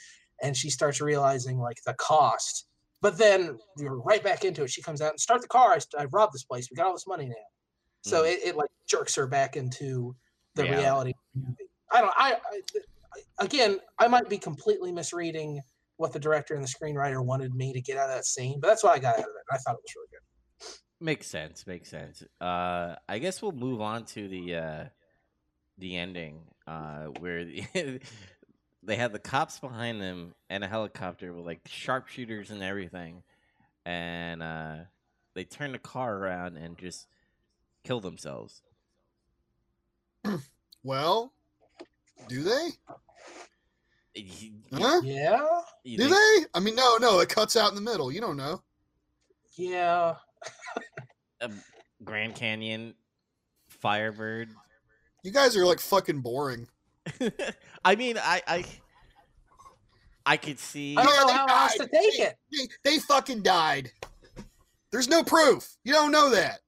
and she starts realizing like the cost but then you're right back into it she comes out and start the car I, I robbed this place we got all this money now so Mhm. it, it like jerks her back into the Reality. reality. of the movie. I don't. I I- again, I might be completely misreading what the director and the screenwriter wanted me to get out of that scene, but that's what I got out of it. I thought it was really good. Makes sense. Makes sense. Uh, I guess we'll move on to the uh, the ending, uh, where the, they had the cops behind them and a helicopter with like sharpshooters and everything, and uh, they turn the car around and just kill themselves. Well, do they? You- Huh? Yeah, you Do think- they? I mean, no, no. It cuts out in the middle. You don't know. yeah. Grand Canyon, Firebird. You guys are like fucking boring. I mean, I, I, I could see. I don't Yeah, know they how else to died. take it. They, they fucking died. There's no proof. You don't know that.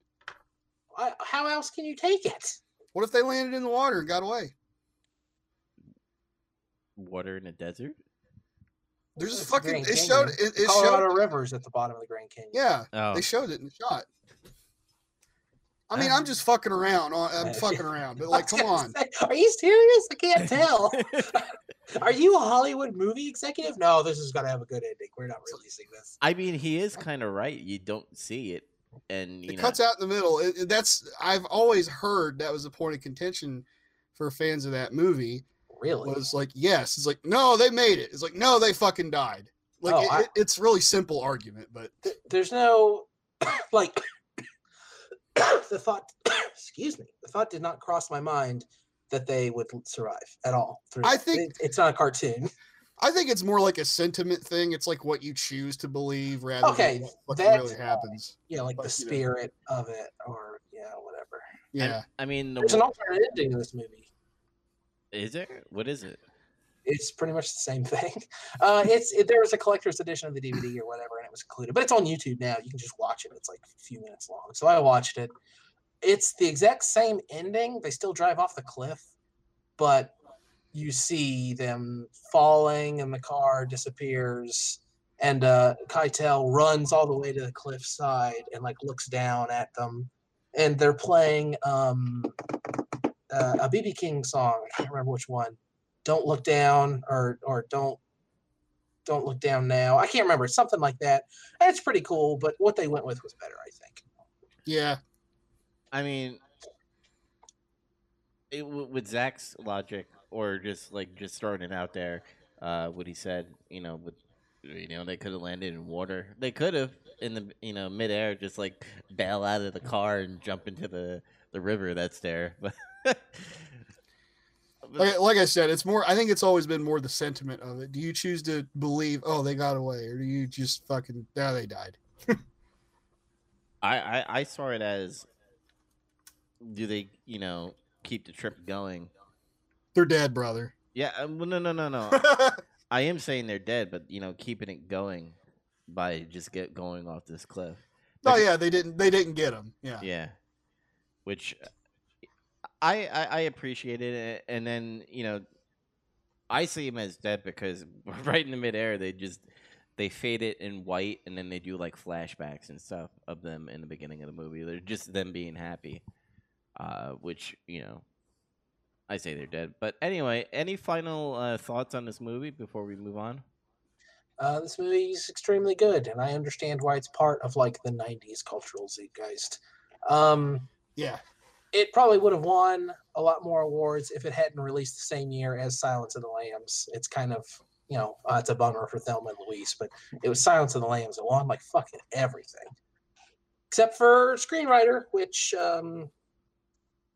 I, how else can you take it? What if they landed in the water and got away? Water in a desert. There's a fucking. Grand It showed. It, it Colorado showed. River's at the bottom of the Grand Canyon. Yeah, Oh, they showed it in the shot. I mean, I'm just fucking around. I'm fucking around, but like, come on. say, are you serious? I can't tell. Are you a Hollywood movie executive? No, this is gonna have a good ending. We're not releasing this. I mean, he is kind of right. You don't see it, and you It know, cuts out in the middle. It, it- that's I've always heard that was a point of contention for fans of that movie. Really? Was like, yes, it's like, no, they made it. It's like, no, they fucking died. Like, Oh, it, I- it's really simple argument, but Th- There's no like the thought. excuse me. The thought did not cross my mind that they would survive at all. through I think- It- it's not a cartoon. I think it's more like a sentiment thing. It's like what you choose to believe rather Okay, than what really happens. You know, like the But, you know. spirit of it, or yeah, whatever. Yeah. I mean, the, There's an alternate ending to this movie. Is there? What is it? it's pretty much the same thing. Uh, it's it, there was a collector's edition of the DVD or whatever, and it was included. But it's on YouTube now. You can just watch it. It's like a few minutes long. So I watched it. It's the exact same ending. They still drive off the cliff, but you see them falling, and the car disappears. And uh, Keitel runs all the way to the cliff side and like looks down at them. And they're playing um, uh, a BB King song. I can't remember which one don't look down or or don't don't look down now. I can't remember. Something like that. And it's pretty cool, but what they went with was better, I think. Yeah. I mean, it, with Zach's logic, or just like just throwing it out there, uh, what he said, you know, with you know they could have landed in water. They could have in the you know midair, just like bail out of the car and jump into the the river that's there. But Like, like I said, it's more. I think it's always been more the sentiment of it. Do you choose to believe, oh, they got away, or do you just fucking, yeah, they died? I, I I saw it as, do they you know keep the trip going? They're dead, brother. Yeah, um, well, no, no, no, no. I am saying they're dead, but you know, keeping it going by just get going off this cliff. oh yeah, they didn't. They didn't get them. Yeah. Yeah, which I, I I appreciated it, and then you know, I see him as dead because right in the midair they just they fade it in white, and then they do like flashbacks and stuff of them in the beginning of the movie. They're just them being happy, uh, which you know. I say they're dead, but anyway. Any final uh, thoughts on this movie before we move on? Uh, this movie is extremely good, and I understand why it's part of like the '90s cultural zeitgeist. Um, Yeah. It probably would have won a lot more awards if it hadn't released the same year as Silence of the Lambs. It's kind of you know uh, it's a bummer for Thelma and Louise, but it was Silence of the Lambs. It won like fucking everything, except for screenwriter, which um,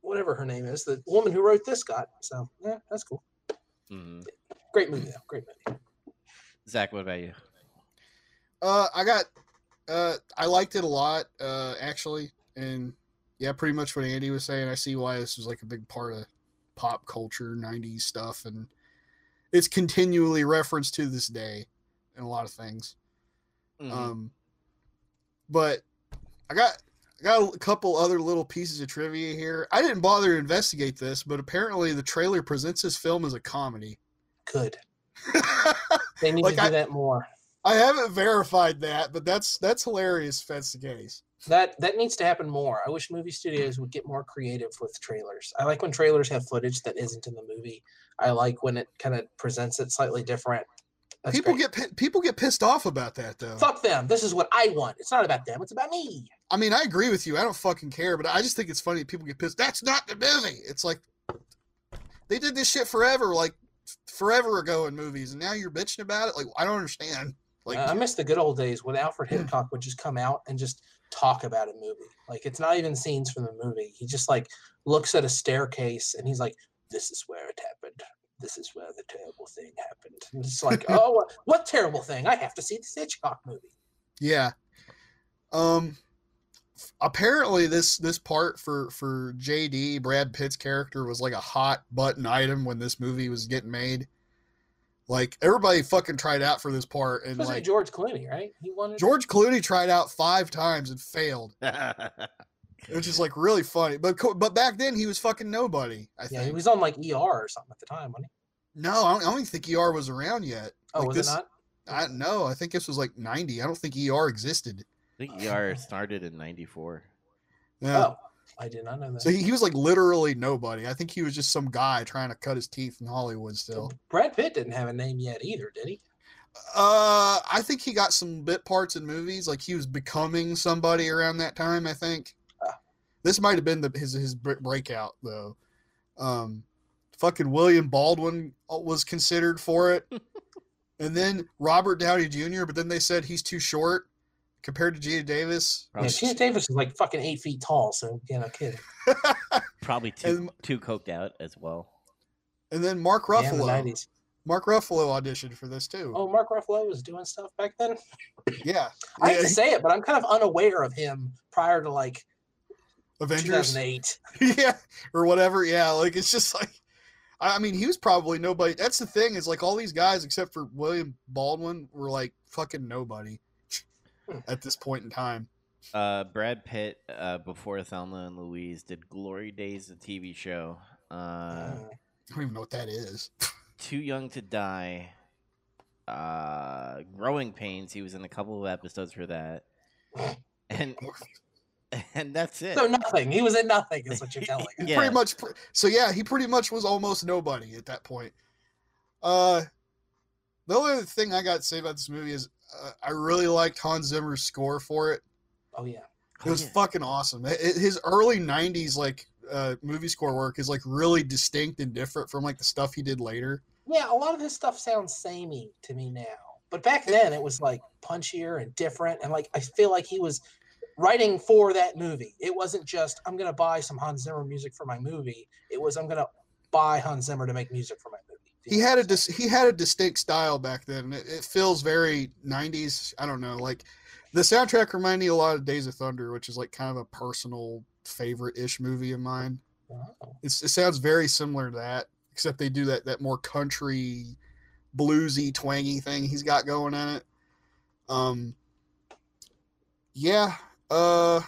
whatever her name is, the woman who wrote this got. So yeah, that's cool. hmm Great movie though. Great movie. Zach, what about you? Uh, I got. Uh, I liked it a lot. Uh, actually, and yeah, pretty much what Andy was saying. I see why this was like a big part of pop culture, '90s stuff, and it's continually referenced to this day in a lot of things. Mhm. Um, but I got I got a couple other little pieces of trivia here. I didn't bother to investigate this, but apparently the trailer presents this film as a comedy. Good. They need Like, to do I- that more. I haven't verified that, but that's that's hilarious if that's the case. That that needs to happen more. I wish movie studios would get more creative with trailers. I like when trailers have footage that isn't in the movie. I like when it kind of presents it slightly different. That's people great. get people get pissed off about that though. fuck them. This is what I want. It's not about them. It's about me. I mean, I agree with you. I don't fucking care, but I just think it's funny. People get pissed. That's not the movie. It's like they did this shit forever, like forever ago in movies, and now you're bitching about it. Like I don't understand. Like Uh, I miss the good old days when Alfred Hitchcock would just come out and just talk about a movie. Like it's not even scenes from the movie. He just like looks at a staircase and he's like, "This is where it happened. This is where the terrible thing happened." And it's like, "Oh, what, what terrible thing? I have to see this Hitchcock movie." Yeah. Um apparently this this part for for JD Brad Pitt's character was like a hot button item when this movie was getting made. Like everybody fucking tried out for this part and Supposed like George Clooney, right? He wanted. George Clooney tried out 5 times and failed, which is like really funny. But but back then he was fucking nobody, I Yeah, he was on like ER or something at the time, wasn't he? No, I don't, I don't even think ER was around yet. Oh, Like was this, it not? I no, I think this was like 90. I don't think ER existed. I think ER started in '94. Yeah. Oh, I did not know that. So he, he was like literally nobody. I think he was just some guy trying to cut his teeth in Hollywood still. Brad Pitt didn't have a name yet either, did he? Uh, I think he got some bit parts in movies. Like he was becoming somebody around that time. I think Ah. this might have been the, his his bre- breakout though. Um, fucking William Baldwin uh, was considered for it, and then Robert Downey Jr. But then they said he's too short compared to Geena Davis. Yeah, Geena Davis is like fucking eight feet tall, so you know, kidding. Probably too And- too coked out as well. And then Mark Yeah, the Ruffalo. 90s. Mark Ruffalo auditioned for this too. Oh, Mark Ruffalo was doing stuff back then. Yeah, I hate Yeah, to say it, but I'm kind of unaware of him prior to like Avengers. 2008. yeah, or whatever. Yeah, like it's just like, I I mean, he was probably nobody. That's the thing is like all these guys except for William Baldwin were like fucking nobody. At this point in time. Uh, Brad Pitt, uh, before Thelma and Louise, did Glory Days, the TV show. Uh, Uh, I don't even know what that is. Too Young to Die. Uh, Growing Pains. He was in a couple of episodes for that, and and that's it. so nothing. He was in nothing. Is what you're telling us. Yeah. Pretty much. So yeah, he pretty much was almost nobody at that point. Uh, the only thing I got to say about this movie is uh, I really liked Hans Zimmer's score for it. Oh yeah. It was fucking awesome. It- it- his early '90s like uh, movie score work is like really distinct and different from like the stuff he did later. Yeah, a lot of his stuff sounds samey to me now. But back then it was like punchier and different and like I feel like he was writing for that movie. It wasn't just I'm gonna buy some Hans Zimmer music for my movie. It was I'm gonna buy Hans Zimmer to make music for my movie. He had a dis- he had a distinct style back then. It, it feels very '90s. I don't know, like the soundtrack reminded me a lot of Days of Thunder, which is like kind of a personal favorite ish movie of mine. It's, it sounds very similar to that, except they do that that more country, bluesy, twangy thing he's got going in it. Um, yeah, uh,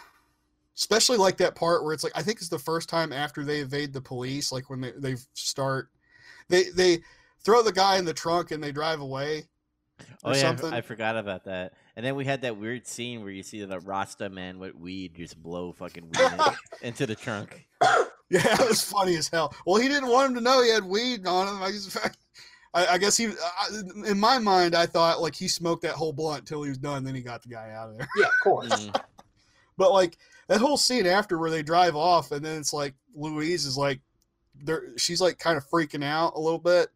especially like that part where it's like I think it's the first time after they evade the police, like when they they start, they they throw the guy in the trunk and they drive away. Oh yeah, something. I forgot about that. And then we had that weird scene where you see the Rasta man with weed just blow fucking weed into the trunk. Yeah, it was funny as hell. Well, he didn't want him to know he had weed on him. I guess, I, I guess he, I, in my mind, I thought like he smoked that whole blunt until he was done. Then he got the guy out of there. Yeah, of course. Mm. But like that whole scene after where they drive off, and then it's like Louise is like, they're she's like kind of freaking out a little bit,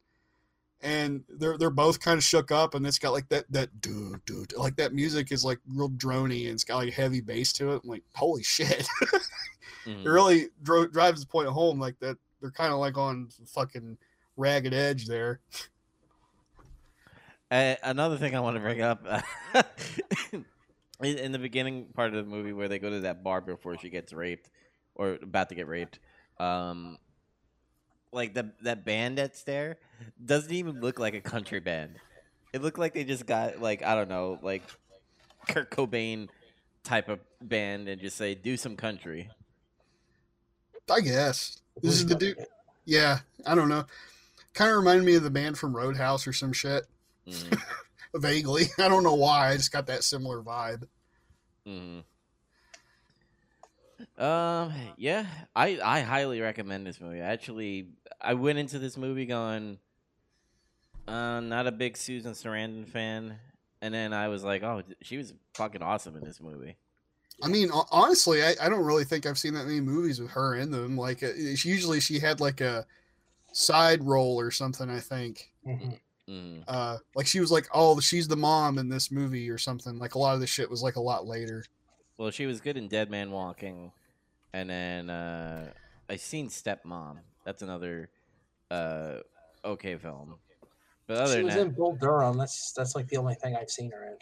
and they're they're both kind of shook up, and it's got like that that dude dude like that music is like real drony and it's got like heavy bass to it. I'm like, holy shit. Mm. it really dro- drives the point home like that they're kind of like on fucking ragged edge there Uh, another thing I want to bring up in, in the beginning part of the movie where they go to that bar before she gets raped, or about to get raped. Um, like the that band that's there doesn't even look like a country band. It looked like they just got like I don't know, like Kurt Cobain type of band and just say do some country. I guess this is the dude. Yeah, I don't know. Kind of reminded me of the band from Roadhouse or some shit. Mm, Vaguely, I don't know why. I just got that similar vibe. mm. Um, yeah, I I highly recommend this movie. Actually, I went into this movie going, uh, not a big Susan Sarandon fan, and then I was like, oh, she was fucking awesome in this movie. I mean, honestly, I, I don't really think I've seen that many movies with her in them. Like, uh, she, usually she had like a side role or something. I think, Mhm. Mm. uh, like she was like, oh, she's the mom in this movie or something. Like a lot of the shit was like a lot later. Well, she was good in Dead Man Walking, and then uh, I seen Stepmom. That's another uh, okay film. But other She than was that, in Bull Durham. That's that's like the only thing I've seen her in.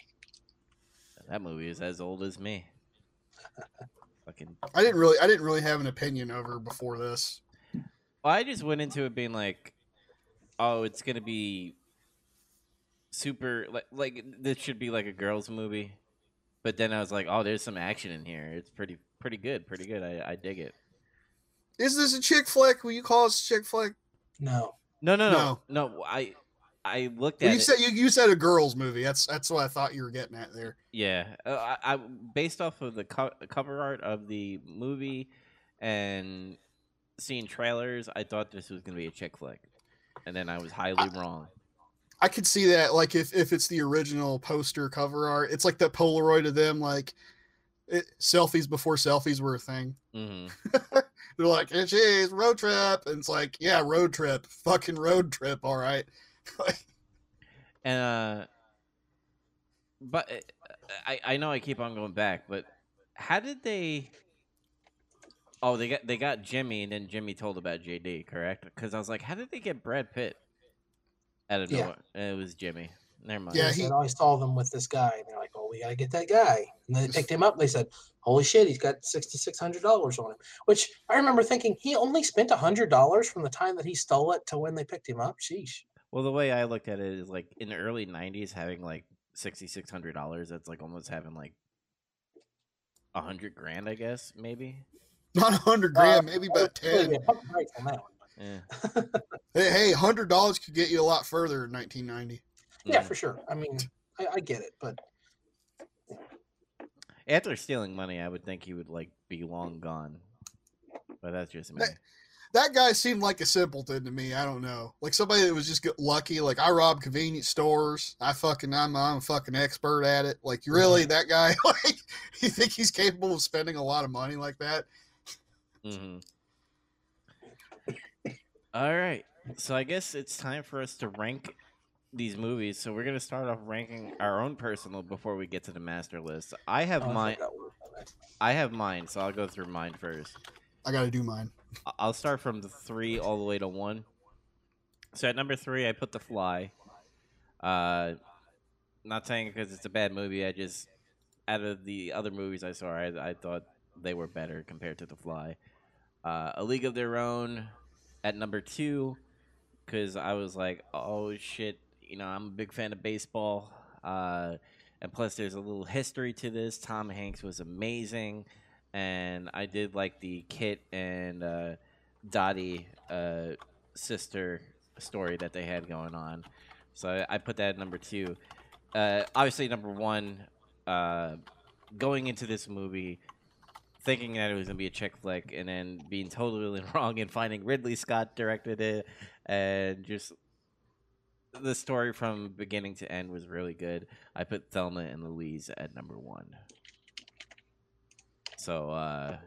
that movie is as old as me. Fucking. I didn't really, I didn't really have an opinion of her before this. Well, I just went into it being like, oh, it's gonna be super like like this should be like a girls movie. But then I was like, oh, there's some action in here. It's pretty pretty good, pretty good. I, I dig it. Is this a chick flick? Will you call this a chick flick? No. No, no, no, no. I I looked at Well, you it. said you, you said a girls movie. That's that's what I thought you were getting at there. Yeah, uh, I, I based off of the co- cover art of the movie and seeing trailers, I thought this was gonna be a chick flick, and then I was highly wrong. I could see that, like if if it's the original poster cover art, it's like that Polaroid of them, like it, selfies before selfies were a thing. hmm They're like, "It is road trip," and it's like, "Yeah, road trip, fucking road trip, all right." And uh, but uh, I I know I keep on going back, but how did they? Oh, they got they got Jimmy, and then Jimmy told about JD, correct? Because I was like, how did they get Brad Pitt out of Yeah. nowhere? And it was Jimmy. Never mind. Yeah, They he- said, oh, I saw them with this guy. And they're like, oh, we got to get that guy. And they picked him up. They said, holy shit, he's got $6,600 on him. Which I remember thinking, he only spent $100 from the time that he stole it to when they picked him up. Sheesh. Well, the way I looked at it is like in the early '90s, having like sixty six hundred dollars. That's like almost having like a hundred grand, I guess, maybe. Not a hundred Uh, grand, maybe about ten. yeah, pump the brakes on that one. Yeah. Hey, hey, hundred dollars could get you a lot further in 1990. Yeah, for sure. I mean, I, I get it, but After stealing money, I would think he would like be long gone. But that's just me. That- That guy seemed like a simpleton to me. I don't know, like somebody that was just lucky. Like I rob convenience stores. I fucking I'm I'm a fucking expert at it. Like you really that guy? Like you think he's capable of spending a lot of money like that? hmm All right. So I guess it's time for us to rank these movies. So we're gonna start off ranking our own personal before we get to the master list. I have oh, mine. forgot we were on that. I have mine, so I'll go through mine first. I got to do mine. I'll start from the three all the way to one. So at number three, I put The Fly. Uh, not saying because it's a bad movie. I just out of the other movies I saw, I, I thought they were better compared to The Fly. Uh, a League of Their Own at number two because I was like, oh shit, you know, I'm a big fan of baseball. Uh, and plus, there's a little history to this. Tom Hanks was amazing and I did like the Kit and uh, Dottie uh, sister story that they had going on. So I, I put that at number two. Uh, obviously, number one, uh, going into this movie, thinking that it was gonna be a chick flick, and then being totally wrong and finding Ridley Scott directed it, and just the story from beginning to end was really good. I put Thelma and Louise at number one. So, uh,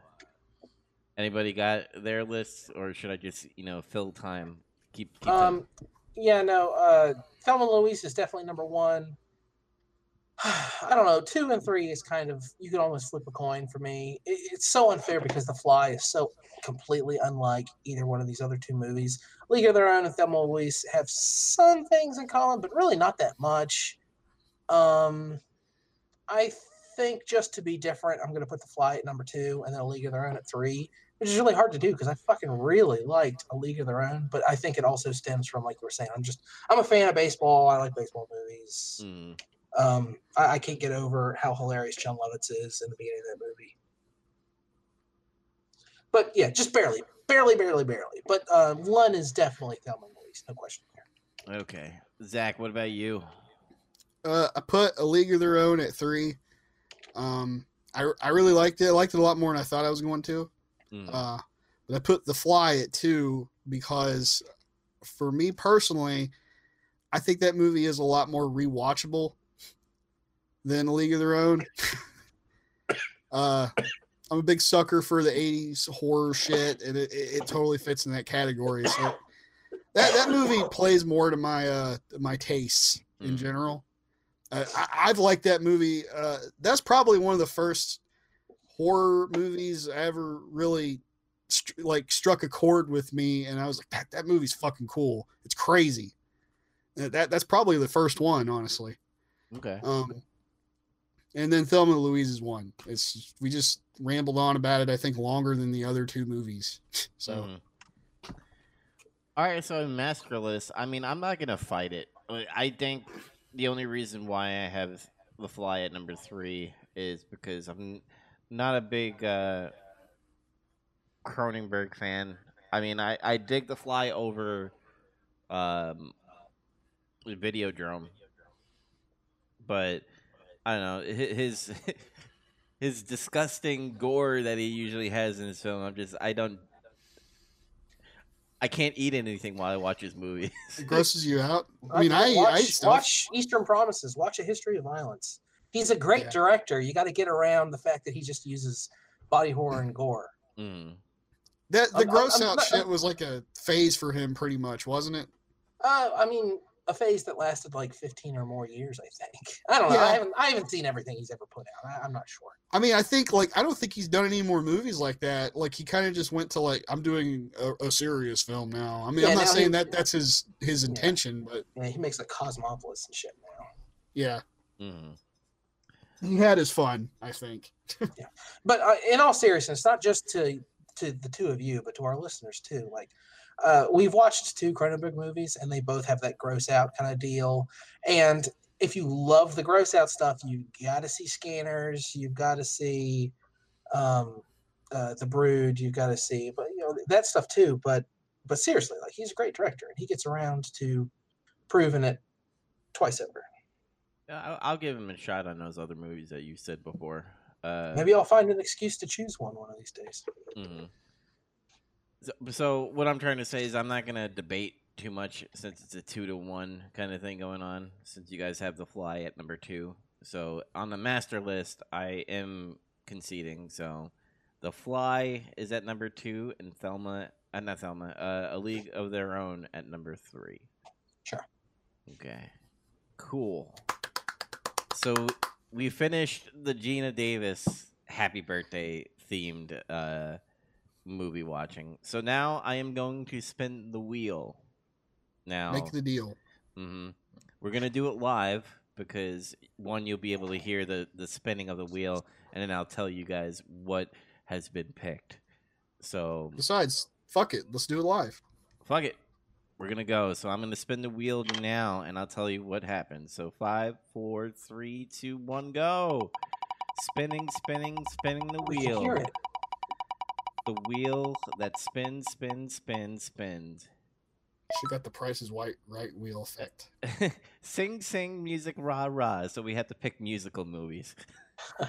anybody got their lists, or should I just, you know, fill time? Keep, keep time? Um, yeah, no. Uh, Thelma and Louise is definitely number one. I don't know. Two and three is kind of you can almost flip a coin for me. It, it's so unfair because The Fly is so completely unlike either one of these other two movies. League of Their Own and Thelma Louise have some things in common, but really not that much. Um, I think just to be different, I'm going to put The Fly at number two and then A League of Their Own at three. which is really hard to do because I fucking really liked A League of Their Own. But I think it also stems from like we were saying. I'm just I'm a fan of baseball. I like baseball movies. Mm. Um, I, I can't get over how hilarious Jon Lovitz is in the beginning of that movie. But yeah, just barely, barely, barely, barely. But uh, Lun is definitely Thelma and Louise, no question there. Okay, Zach, what about you? Uh, I put a league of their own at three. Um, I I really liked it. I liked it a lot more than I thought I was going to. Mm. Uh, but I put The Fly at two because, for me personally, I think that movie is a lot more rewatchable than League of Their Own. uh, I'm a big sucker for the '80s horror shit, and it, it, it totally fits in that category. So that that movie plays more to my uh my tastes in Mm. general. Uh, I, I've liked that movie. Uh, that's probably one of the first horror movies I ever really str- like struck a chord with me, and I was like, that, that movie's fucking cool. It's crazy. Uh, That that's probably the first one, honestly. Okay. Um, and then Thelma and Louise is one. It's we just rambled on about it. I think longer than the other two movies. So Mhm. All right, so Maskerless. I mean, I'm not gonna fight it. I- think the only reason why I have The Fly at number three is because I'm not a big uh, Cronenberg fan. I mean, I, I dig The Fly over um, Videodrome, but I don't know his his disgusting gore that he usually has in his film. I'm just I don't I can't eat anything while I watch his movies. it grosses you out. I mean, I watch, I eat stuff. watch Eastern Promises. Watch A History of Violence. He's a great Yeah. director. You got to get around the fact that he just uses body horror and gore. Mm. That the I'm- I'm- gross I'm out not- shit was like a phase for him, pretty much, wasn't it? Uh, I mean, a phase that lasted like 15 or more years. I think. I don't know. Yeah. I haven't. I haven't seen everything he's ever put out. I, I'm not sure. I mean, I think like I don't think he's done any more movies like that. Like he kind of just went to like I'm doing a, a serious film now. I mean, Yeah, I'm not saying he- that that's his his Yeah. intention, but Yeah, he makes like Cosmopolis and shit now. yeah, Mm. he had his fun. I think. yeah. But uh, in all seriousness, not just to to the two of you, but to our listeners too. Like, uh, we've watched two Cronenberg movies, and they both have that gross out kind of deal. And if you love the gross out stuff, you got to see Scanners. You've got to see um, uh, the Brood. You've got to see, but you know that stuff too. But but seriously, like he's a great director, and he gets around to proving it twice over. Yeah, I'll, I'll give him a shot on those other movies that you said before. Uh, Maybe I'll find an excuse to choose one one of these days. hmm So, so what I'm trying to say is I'm not gonna debate too much since it's a two to one kind of thing going on. Since you guys have the fly at number two, so on the master list I am conceding. So the fly is at number two, and Thelma, uh, not Thelma, uh, a league of their own at number three. Sure. Okay. Cool. So we finished the Geena Davis happy birthday themed uh movie watching. So now I am going to spin the wheel. Now Make the deal. mhm. we're gonna do it live because one, you'll be able to hear the the spinning of the wheel, and then I'll tell you guys what has been picked. So Besides, fuck it. Let's do it live. fuck it. We're gonna go. So I'm gonna spin the wheel now, and I'll tell you what happens. So five, four, three, two, one, go. Spinning, spinning, spinning the We can wheel. Hear it. The wheel that spins, spins, spins, spins. She got the Price is White right wheel effect. sing, sing, music, rah, rah. So we have to pick musical movies.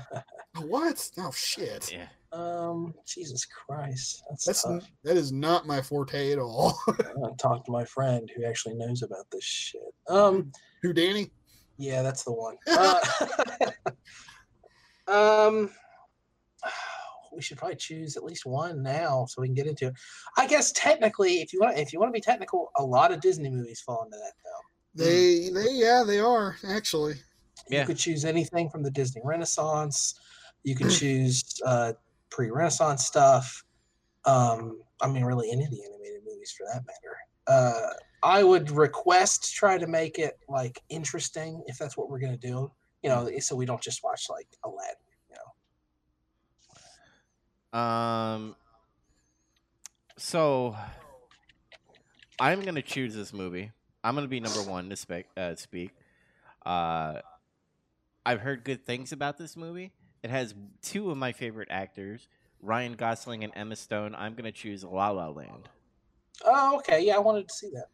What? Oh shit. Yeah. Um, Jesus Christ, that's, That's n- that is not my forte at all. I gotta talk to my friend who actually knows about this shit. Um, Who, Danny? yeah, that's the one. Uh, um, we should probably choose at least one now so we can get into it. I guess technically, if you want, if you want to be technical, a lot of Disney movies fall into that though. They they yeah they are actually. Yeah. You could choose anything from the Disney Renaissance. You could choose uh, pre-Renaissance stuff. Um, I mean, really any of the animated movies for that matter. Uh, I would request try to make it like interesting if that's what we're gonna do. You know, so we don't just watch like Aladdin. Um, So I'm gonna choose this movie. I'm gonna be number one to spec, uh, speak. Uh, I've heard good things about this movie. It has two of my favorite actors, Ryan Gosling and Emma Stone. I'm gonna choose La La Land. Oh, okay. Yeah, I wanted to see that.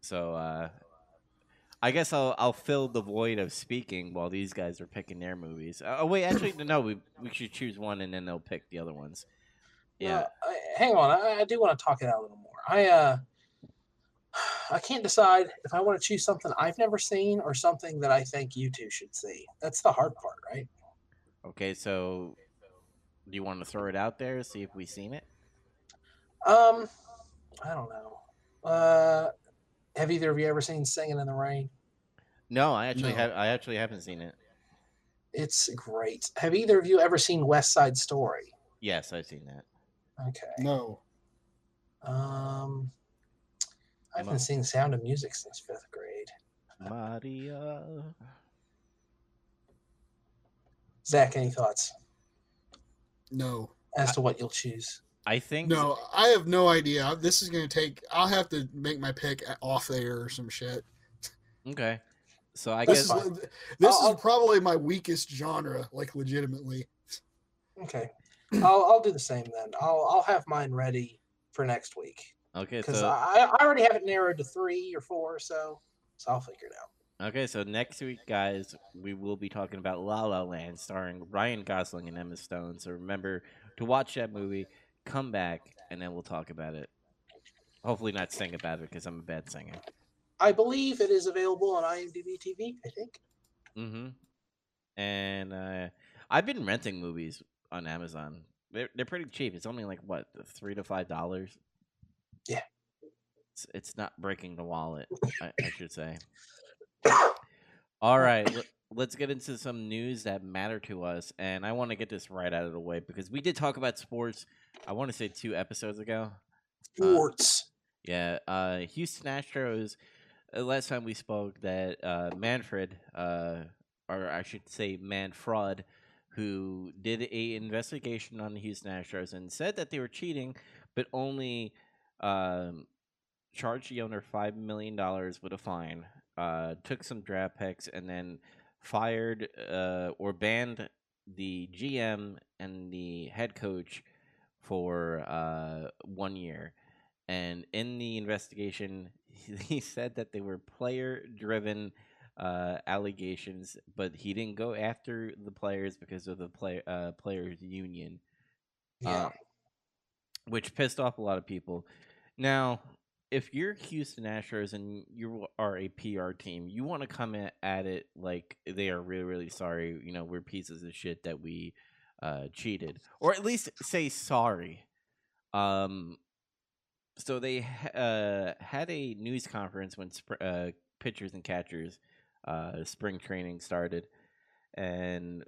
So uh, I guess I'll I'll fill the void of speaking while these guys are picking their movies. Uh, oh wait, actually no, we we should choose one and then they'll pick the other ones. Yeah. Uh, hang on. I, I do want to talk it out a little more. I uh, I can't decide if I want to choose something I've never seen or something that I think you two should see. That's the hard part, right? Okay, so do you want to throw it out there, see if we've seen it? Um, I don't know. Uh, have either of you ever seen Singing in the Rain? No, I actually No. have. I actually haven't seen it. It's great. Have either of you ever seen West Side Story? Yes, I've seen that. Okay. No. Um, I haven't No. seen Sound of Music since fifth grade. Maria. Zach, any thoughts No. as to what you'll choose? I think No, I have no idea. This is going to take. I'll have to make my pick off there or some shit. Okay, so I This guess is this I'll- is probably my weakest genre, like legitimately. Okay, I'll I'll do the same then. I'll I'll have mine ready for next week okay. because So I I already have it narrowed to three or four or so, so I'll figure it out. okay. So next week, guys, we will be talking about La La Land, starring Ryan Gosling and Emma Stone. So remember to watch that movie, come back, and then we'll talk about it. Hopefully, not sing about it because I'm a bad singer. I believe it is available on IMDb TV. I think. Mm-hmm. And uh, I've been renting movies on Amazon. They're they're pretty cheap. It's only like what three to five dollars. Yeah. It's, it's not breaking the wallet. I, I should say. All right, let's get into some news that matter to us, and I want to get this right out of the way because we did talk about sports. I want to say two episodes ago. Uh, Sports. Yeah, uh, Houston Astros. Uh, last time we spoke, that uh, Manfred, uh, or I should say Manfred, who did a investigation on the Houston Astros and said that they were cheating, but only um, charged the owner five million dollars with a fine. Uh, took some draft picks and then fired uh, or banned the GM and the head coach for uh, one year and in the investigation he said that they were player driven uh, allegations but he didn't go after the players because of the play, uh, players union yeah. uh, which pissed off a lot of people now if you're houston astros and you are a pr team you want to come at it like they are really really sorry you know we're pieces of shit that we uh, cheated. Or at least say sorry. Um so they uh, had a news conference when sp- uh, pitchers and catchers uh, spring training started, and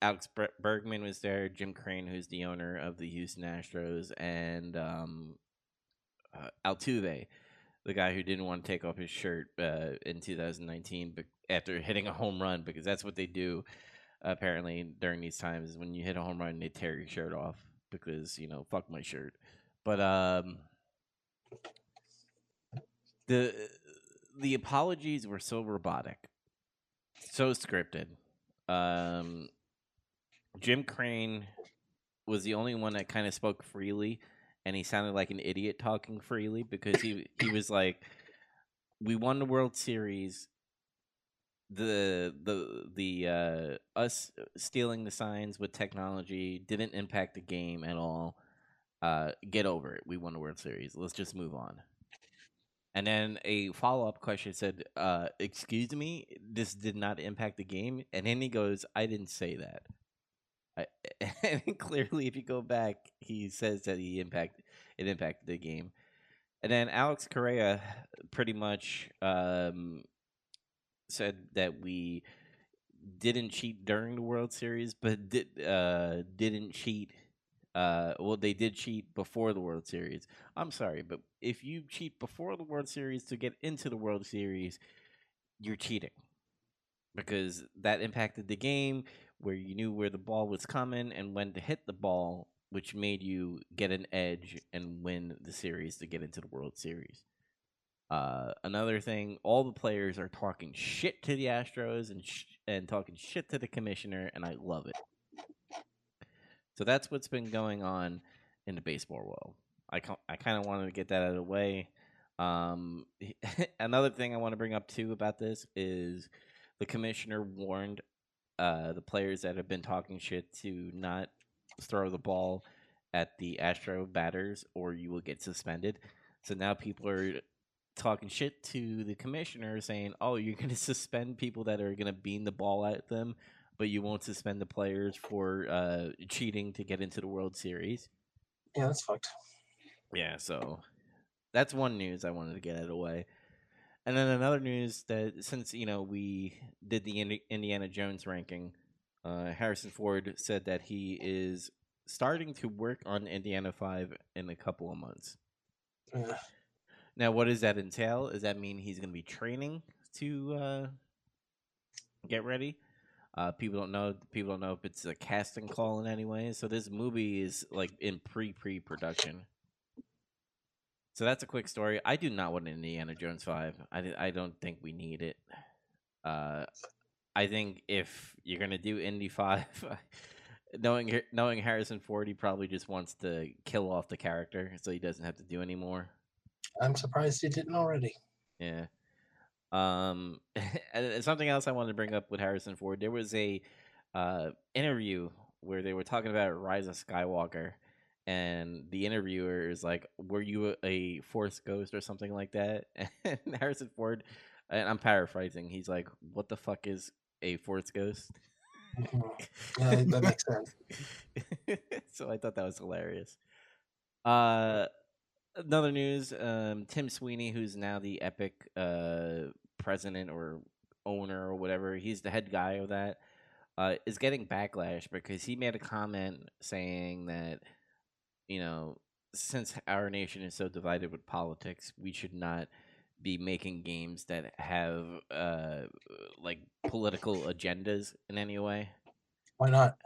Alex Bergman was there, Jim Crane, who's the owner of the Houston Astros, and um, uh, Altuve, the guy who didn't want to take off his shirt uh, in 2019 but after hitting a home run because that's what they do apparently during these times. When you hit a home run they tear your shirt off because you know fuck my shirt. But um the the apologies were so robotic so scripted. Um jim crane was the only one that kind of spoke freely and he sounded like an idiot talking freely because he he was like we won the world series. The the the uh us stealing the signs with technology didn't impact the game at all. Uh get over it. We won the world series. Let's just move on. And then a follow-up question said uh excuse me this did not impact the game? And then he goes i didn't say that I, and clearly if you go back he says that he impact it impacted the game. And then alex correa pretty much um said that we didn't cheat during the world series but did uh didn't cheat uh well they did cheat before the world series. I'm sorry but if you cheat before the world series to get into the world series you're cheating because that impacted the game where you knew where the ball was coming and when to hit the ball which made you get an edge and win the series to get into the World Series. Uh, another thing, all the players are talking shit to the Astros and sh- and talking shit to the commissioner, and I love it. So that's what's been going on in the baseball world. I ca- I kind of wanted to get that out of the way. Um, another thing I want to bring up too about this is the commissioner warned uh, the players that have been talking shit to not throw the ball at the Astro batters or you will get suspended. So now people are talking shit to the commissioner saying, "Oh, you're going to suspend people that are going to beam the ball at them, but you won't suspend the players for uh, cheating to get into the World Series." Yeah, that's fucked. Yeah, so that's one news I wanted to get out of the way. And then another news that since you know we did the Indiana Jones ranking, uh, Harrison Ford said that he is starting to work on Indiana Five in a couple of months. Now, what does that entail? Does that mean he's going to be training to uh, get ready? Uh, people don't know. People don't know if it's a casting call in any way. So this movie is like in pre pre production. So that's a quick story. I do not want an Indiana Jones five. I I don't think we need it. Uh, I think if you're gonna do Indy five, knowing knowing Harrison Ford, he probably just wants to kill off the character so he doesn't have to do anymore. I'm surprised you didn't already. Yeah. Um, and something else I wanted to bring up with Harrison Ford. There was a uh, interview where they were talking about Rise of Skywalker, and the interviewer is like, "Were you a, a Force ghost or something like that?" And Harrison Ford, and I'm paraphrasing, he's like, "What the fuck is a Force ghost?" Mhm. Yeah, that makes sense. so I thought that was hilarious. Uh, another news: um, Tim Sweeney, who's now the Epic uh, president or owner or whatever, he's the head guy of that. Uh, is getting backlash because he made a comment saying that, you know, since our nation is so divided with politics, we should not be making games that have uh, like political agendas in any way Why not?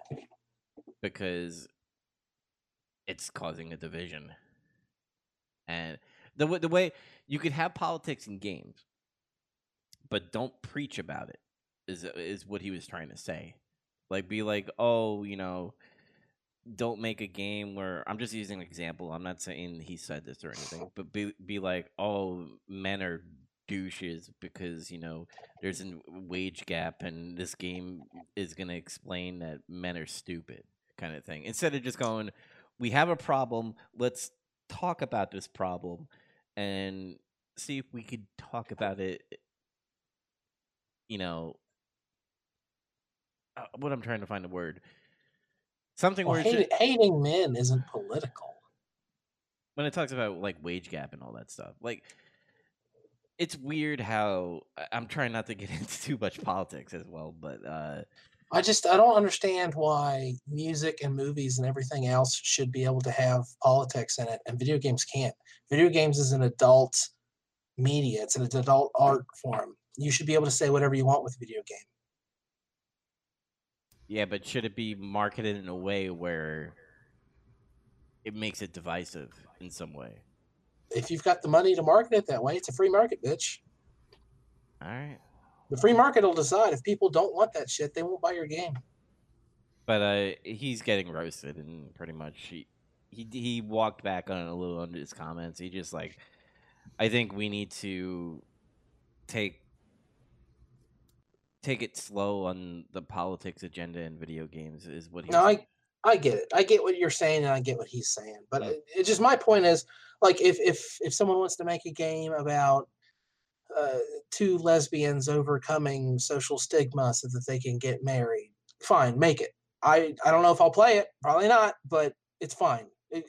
because it's causing a division. And the the way you could have politics in games, but don't preach about it is is what he was trying to say. Like be like, "Oh, you know, don't make a game where I'm just using an example. I'm not saying he said this or anything, but be be like, "Oh, men are douches because, you know, there's a wage gap and this game is to explain that men are stupid." kind of thing. Instead of just going, "We have a problem, let's talk about this problem and see if we could talk about it you know uh, what I'm trying to find a word. Something Well, where hate, just, hating men isn't political. when it talks about like wage gap and all that stuff. Like it's weird how I'm trying not to get into too much politics as well, but uh I just I don't understand why music and movies and everything else should be able to have politics in it and video games can't. Video games is an adult media. It's an adult art form. You should be able to say whatever you want with a video game. Yeah, but should it be marketed in a way where it makes it divisive in some way? If you've got the money to market it that way, it's a free market, bitch. All right. The free market will decide if people don't want that shit, they won't buy your game. But uh, he's getting roasted, and pretty much he he he walked back on a little under his comments. He just like, I think we need to take take it slow on the politics agenda in video games. Is what he. No, I I get it. I get what you're saying, and I get what he's saying. But it, it just my point is, like, if if if someone wants to make a game about uh, two lesbians overcoming social stigma so that they can get married, fine, make it. I I don't know if I'll play it, probably not, but it's fine. It-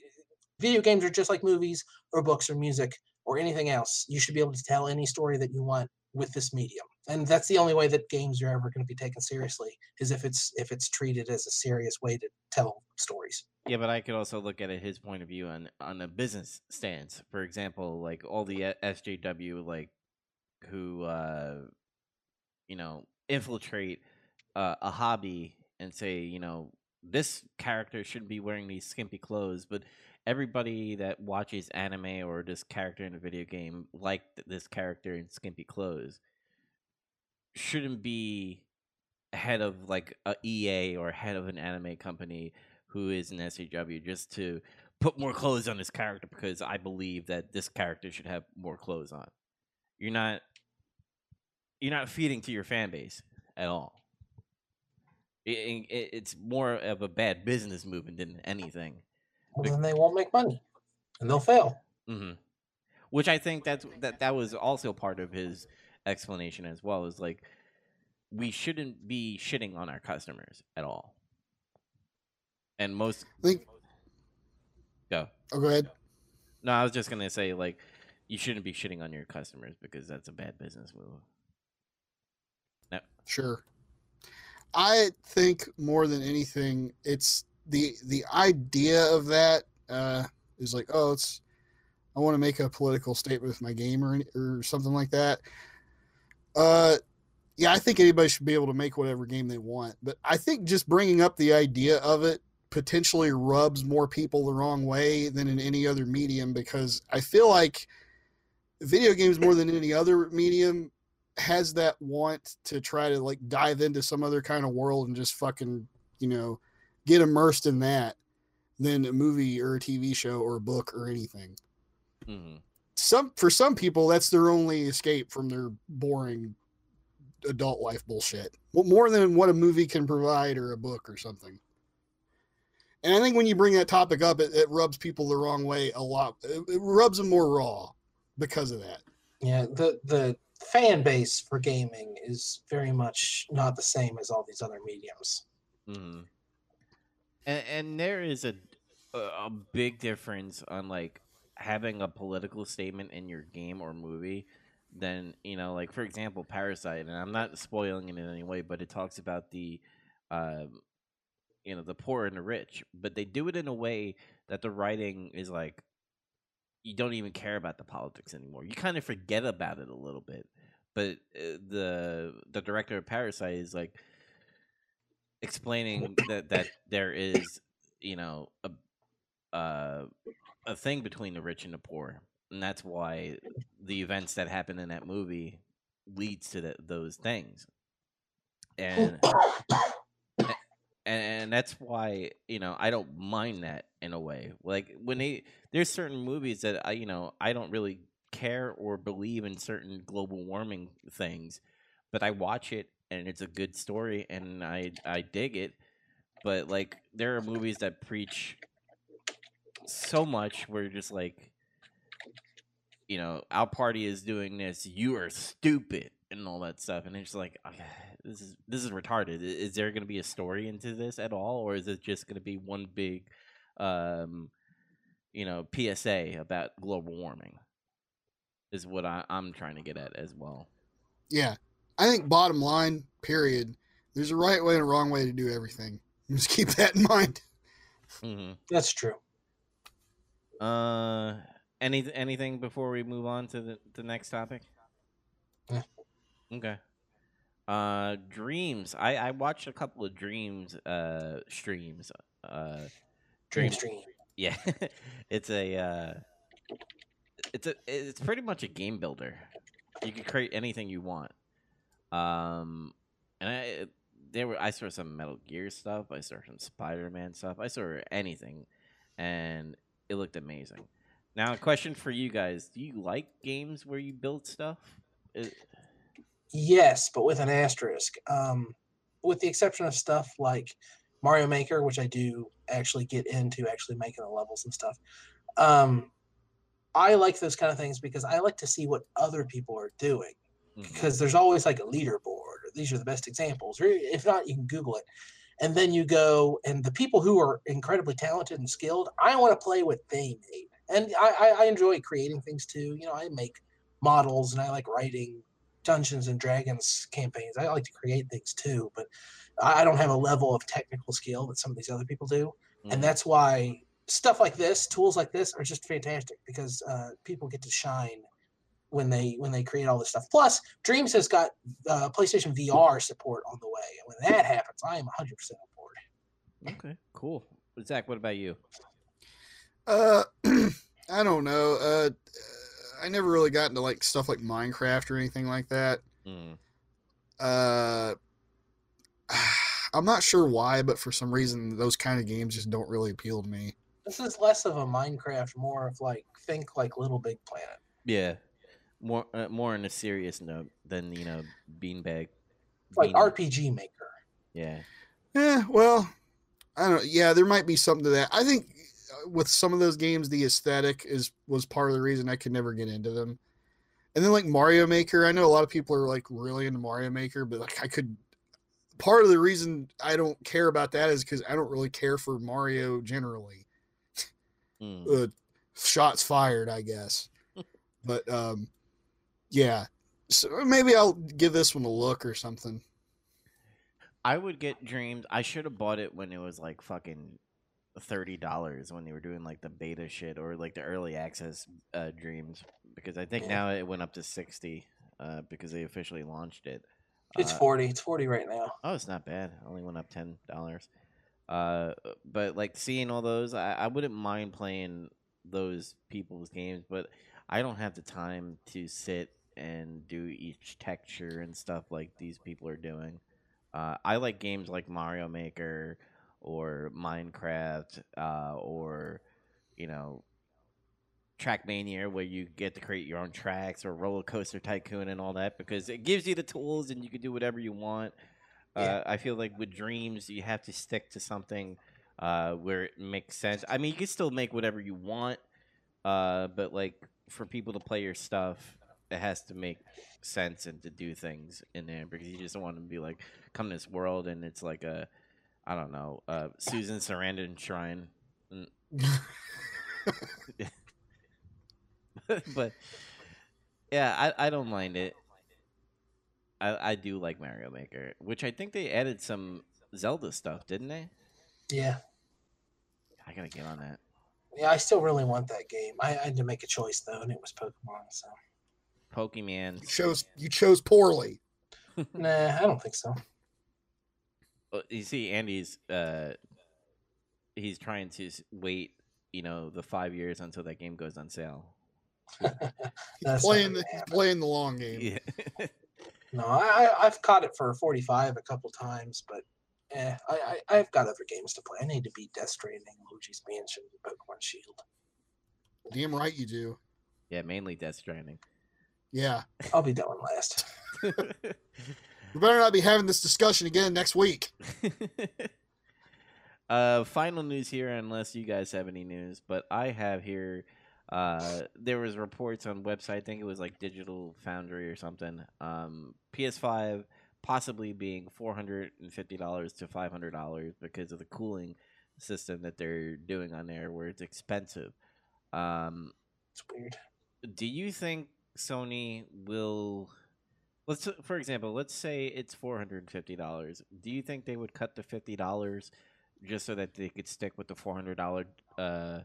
video games are just like movies or books or music or anything else. You should be able to tell any story that you want with this medium, and that's the only way that games are ever going to be taken seriously is if it's if it's treated as a serious way to tell stories. Yeah, but I could also look at it his point of view on on a business stance. For example, like all the SJW like who uh you know infiltrate uh, a hobby and say you know this character shouldn't be wearing these skimpy clothes, but everybody that watches anime or this character in a video game liked this character in skimpy clothes shouldn't be head of like a EA or head of an anime company who is an SJW just to put more clothes on this character because I believe that this character should have more clothes on. You're not you're not feeding to your fan base at all. It, it, it's more of a bad business movement than anything. Well, then they won't make money, and they'll fail. hmm Which I think that's that that was also part of his explanation as well. Is like we shouldn't be shitting on our customers at all. And most think. go. Oh, go ahead. No, I was just gonna say like you shouldn't be shitting on your customers because that's a bad business move. No. Sure. I think more than anything, it's the the idea of that uh, is like, oh, it's I want to make a political statement with my game or or something like that. Uh, yeah, I think anybody should be able to make whatever game they want, but I think just bringing up the idea of it potentially rubs more people the wrong way than in any other medium because I feel like video games more than any other medium has that want to try to like dive into some other kind of world and just fucking you know get immersed in that than a movie or a TV show or a book or anything. hmm Some for some people that's their only escape from their boring adult life bullshit. Well, more than what a movie can provide or a book or something. And I think when you bring that topic up, it, it rubs people the wrong way a lot. It, it rubs them more raw because of that. Yeah, the the fan base for gaming is very much not the same as all these other mediums. hmm And and there is a a a big difference on like having a political statement in your game or movie then you know like for example parasite and i'm not spoiling it in any way but it talks about the um you know the poor and the rich but they do it in a way that the writing is like you don't even care about the politics anymore. You kind of forget about it a little bit but uh, the the director of parasite is like explaining that that there is you know a uh, a thing between the rich and the poor and that's why mm. the events that happen in that movie leads to the, those things and and that's why you know I don't mind that in a way. Like when they there's certain movies that I you know I don't really care or believe in certain global warming things, but I watch it and it's a good story and I I dig it. But like there are movies that preach so much where you're just like you know our party is doing this you are stupid and all that stuff and it's just like okay, this is this is retarded is there going to be a story into this at all or is it just going to be one big um you know psa about global warming is what I, i'm trying to get at as well Yeah. I think bottom line, period, there's a right way and a wrong way to do everything. Just keep that in mind. hmm That's true. Uh any anything before we move on to the, the next topic okay uh dreams i i watched a couple of dreams uh streams uh Dream Stream. Yeah, it's a uh, it's a it's pretty much a game builder. You can create anything you want. Um, and I there were I saw some Metal Gear stuff. I saw some Spider Man stuff. I saw anything, and it looked amazing. Now, a question for you guys: Do you like games where you build stuff? It- Yes, but with an asterisk. Um, with the exception of stuff like Mario Maker, which I do actually get into actually making the levels and stuff. Um, I like those kind of things because I like to see what other people are doing. mhm. Because there's always like a leaderboard. Or these are the best examples, or if not, you can Google it. And then you go, and the people who are incredibly talented and skilled, I want to play what they made. And I, I, enjoy creating things too. You know, I make models and I like writing Dungeons and Dragons campaigns. I like to create things too, but I don't have a level of technical skill that some of these other people do, Mhm. and that's why stuff like this, tools like this, are just fantastic because uh, people get to shine when they when they create all this stuff. Plus, Dreams has got uh, PlayStation VR support on the way, and when that happens, I am 100 percent on board. Okay, cool. Zach, what about you? Uh, I don't know. Uh, I never really got into like stuff like Minecraft or anything like that. Mm. Uh, I'm not sure why, but for some reason, those kind of games just don't really appeal to me. This is less of a Minecraft, more of like think like Little Big Planet. Yeah, more uh, more on a serious note than you know beanbag. It's like RPG Maker. Yeah. Yeah, well, I don't. Yeah, there might be something to that. I think uh, with some of those games, the aesthetic is was part of the reason I could never get into them. And then like Mario Maker, I know a lot of people are like really into Mario Maker, but like I could. Part of the reason I don't care about that is because I don't really care for Mario generally. Mm. uh, shots fired, I guess. but um, yeah, so maybe I'll give this one a look or something. I would get Dreams. I should have bought it when it was like fucking thirty dollars when they were doing like the beta shit or like the early access uh, Dreams because I think Yeah. now it went up to sixty uh, because they officially launched it. It's Uh, forty. It's forty right now. Oh, it's not bad. Only went up ten dollars. Uh, but like seeing all those, I, I wouldn't mind playing those people's games, but I don't have the time to sit and do each texture and stuff like these people are doing. Uh, I like games like Mario Maker or Minecraft uh, or you know Trackmania where you get to create your own tracks or Roller Coaster Tycoon and all that because it gives you the tools and you can do whatever you want. Yeah. Uh, I feel like with dreams you have to stick to something uh, where it makes sense. I mean, you can still make whatever you want, uh, but like for people to play your stuff, it has to make sense and to do things in there because you just don't want to be like come to this world and it's like a I don't know uh, Susan Sarandon shrine. but yeah, I, I don't mind it. I I do like Mario Maker, which I think they added some Zelda stuff, didn't they? Yeah. I gotta get on that. Yeah, I still really want that game. I, I had to make a choice though, and it was Pokemon. So Pokemon. You chose you chose poorly. nah, I don't think so. Uh, You see, Andy's uh, he's trying to wait, you know, the five years until that game goes on sale. He's playing the he's playing the long game. Yeah. No, I, I I've caught it for 45 a couple times, but eh, I, I I've got other games to play. I need to beat Death Stranding, Luigi's Mansion, Pokemon Shield. Damn right you do. yeah, mainly Death Stranding. Yeah. I'll be that one last. We better not be having this discussion again next week. uh, final news here, unless you guys have any news, but I have here. Uh, there was reports on website. I think it was like Digital Foundry or something. Um, PS5 possibly being four hundred and fifty dollars to five hundred dollars because of the cooling system that they're doing on there, where it's expensive. Um, It's weird. do you think Sony will let's for example, let's say it's four hundred and fifty dollars. Do you think they would cut the fifty dollars just so that they could stick with the four hundred dollar uh,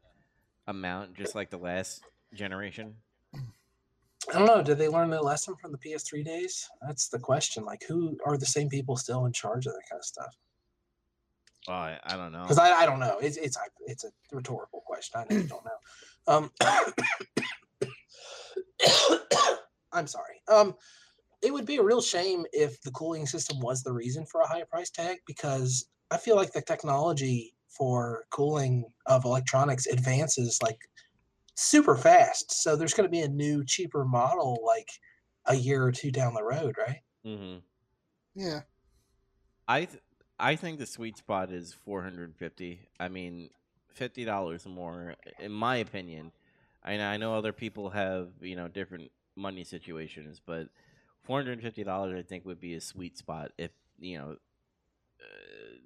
amount, just like the last generation? I don't know. Did they learn their lesson from the PS3 days? That's the question. Like, who are the same people still in charge of that kind of stuff? Oh, I, I don't know. Because I, I don't know. It's it's a- it's a rhetorical question. I know you don't know. Um, I'm sorry. Um, it would be a real shame if the cooling system was the reason for a high price tag because I feel like the technology for cooling of electronics advances like super fast. So there's going to be a new, cheaper model like a year or two down the road, right? hmm Yeah. I th- I think the sweet spot is 450. I mean, fifty dollars more, in my opinion. I know, I know other people have you know different money situations, but 450 dollars I think would be a sweet spot if you know uh,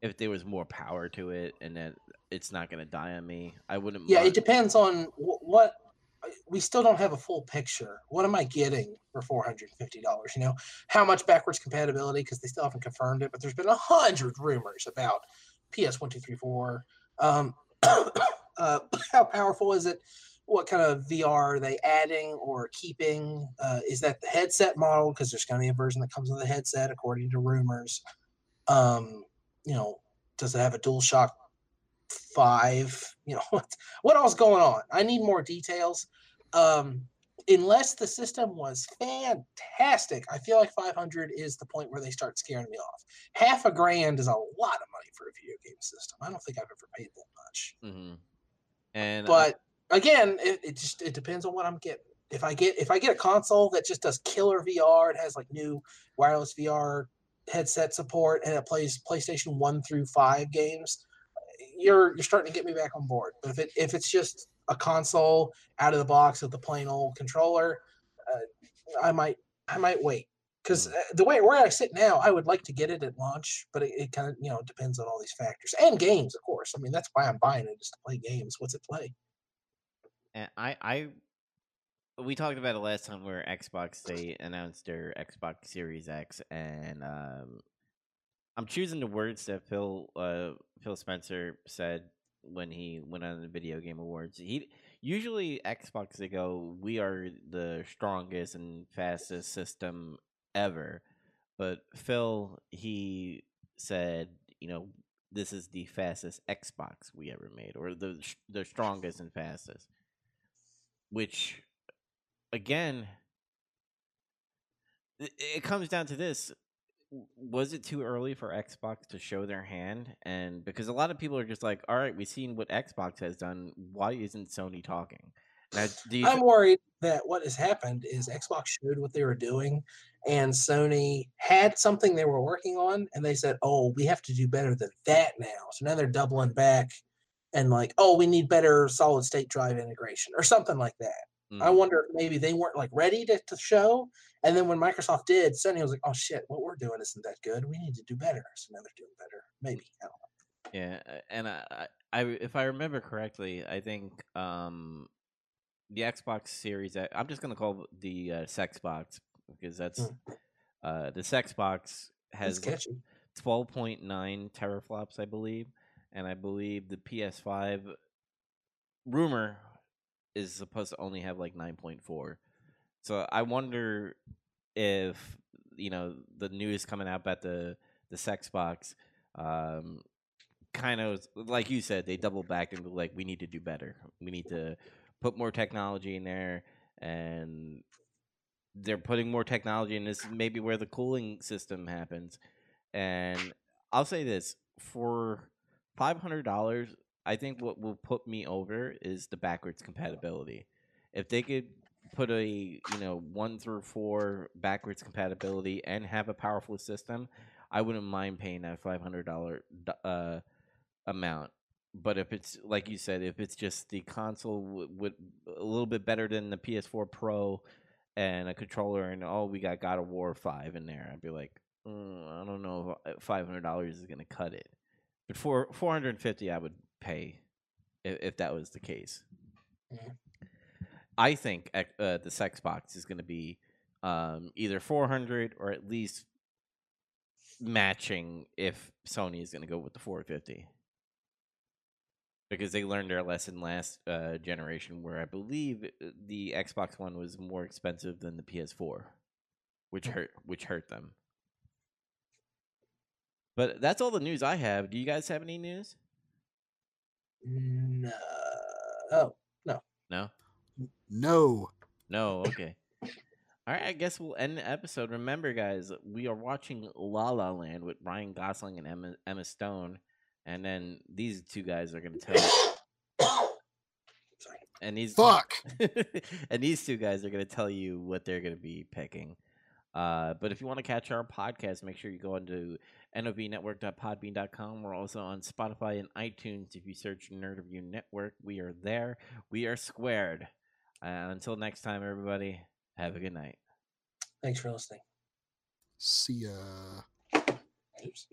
if there was more power to it and that it's not going to die on me. I wouldn't. Yeah, it depends on wh- what. We still don't have a full picture. What am I getting for four hundred and fifty dollars? You know, how much backwards compatibility? Because they still haven't confirmed it, but there's been a hundred rumors about PS one, two, three, four. Um, uh, how powerful is it? What kind of VR are they adding or keeping? Uh, is that the headset model? Because there's going to be a version that comes with the headset, according to rumors. Um, you know, does it have a DualShock Five? You know what what else going on? I need more details. Um, unless the system was fantastic, I feel like 500 is the point where they start scaring me off. Half a grand is a lot of money for a video game system. I don't think I've ever paid that much. hmm And But again, it, it just it depends on what I'm getting. If I get if I get a console that just does killer VR, it has like new wireless VR headset support, and it plays PlayStation One through Five games, you're you're starting to get me back on board. But if it if it's just a console out of the box with the plain old controller, uh, I might I might wait because Mm. the way where I sit now, I would like to get it at launch, but it, it kind of you know depends on all these factors and games, of course. I mean that's why I'm buying it is to play games. What's it play? And I, I, we talked about it last time where Xbox they announced their Xbox Series X, and um, I'm choosing the words that Phil, uh, Phil Spencer said when he went on the Video Game Awards. He usually Xbox they go, "We are the strongest and fastest system ever," but Phil he said, you know. This is the fastest Xbox we ever made, or the the strongest and fastest which again it, comes down to this was it too early for xbox to show their hand and because a lot of people are just like all right we've seen what xbox has done why isn't sony talking now you I'm worried that what has happened is Xbox showed what they were doing, and Sony had something they were working on, and they said, "Oh, we have to do better than that now." So now they're doubling back, and like, "Oh, we need better solid state drive integration or something like that." I Mhm. wonder if maybe they weren't like ready to, to show, and then when Microsoft did, Sony was like, "Oh shit, what we're doing isn't that good. We need to do better." So now they're doing better. Maybe I don't know. Yeah, and I, I, I, if I remember correctly, I think um, the Xbox Series. X- I'm just gonna call the uh, Sexbox because that's Mm. uh, the Sexbox has catchy. 12.9 teraflops, I believe, and I believe the PS5 rumor is supposed to only have like 9.4. So I wonder if you know the news coming out about the the sex box um kind of like you said they double back and be like we need to do better we need to put more technology in there and they're putting more technology in this is maybe where the cooling system happens. And i'll say this for $500 i think what will put me over is the backwards compatibility. If they could put a you know one through four backwards compatibility and have a powerful system i wouldn't mind paying that $500 uh, amount but if it's like you said if it's just the console w- with a little bit better than the ps4 pro and a controller and oh we got god of war 5 in there i'd be like mm, i don't know if $500 is going to cut it. But for 450 i would pay if, if that was the case. Mhm. i think uh, the sex box is going to be um, either 400 or at least matching if sony is going to go with the 450 because they learned their lesson last uh, generation where i believe uh, the xbox one was more expensive than the ps4 which hurt which hurt them. But that's all the news i have. Do you guys have any news? No. Oh, no. no? No. no? Okay. All right i guess we'll end the episode. Remember guys we are watching la la land with ryan gosling and emma, emma stone and then these two guys are going to tell you sorry. and these Fuck. and these two guys are going to tell you what they're going to be picking. Uh, but if you want to catch our podcast, make sure you go into novnetwork.podbean.com. We're also on Spotify and iTunes. If you search Nerd Review Network, we are there. We are squared. Uh, until next time, everybody, have a good night. Thanks for listening. See ya. Oops.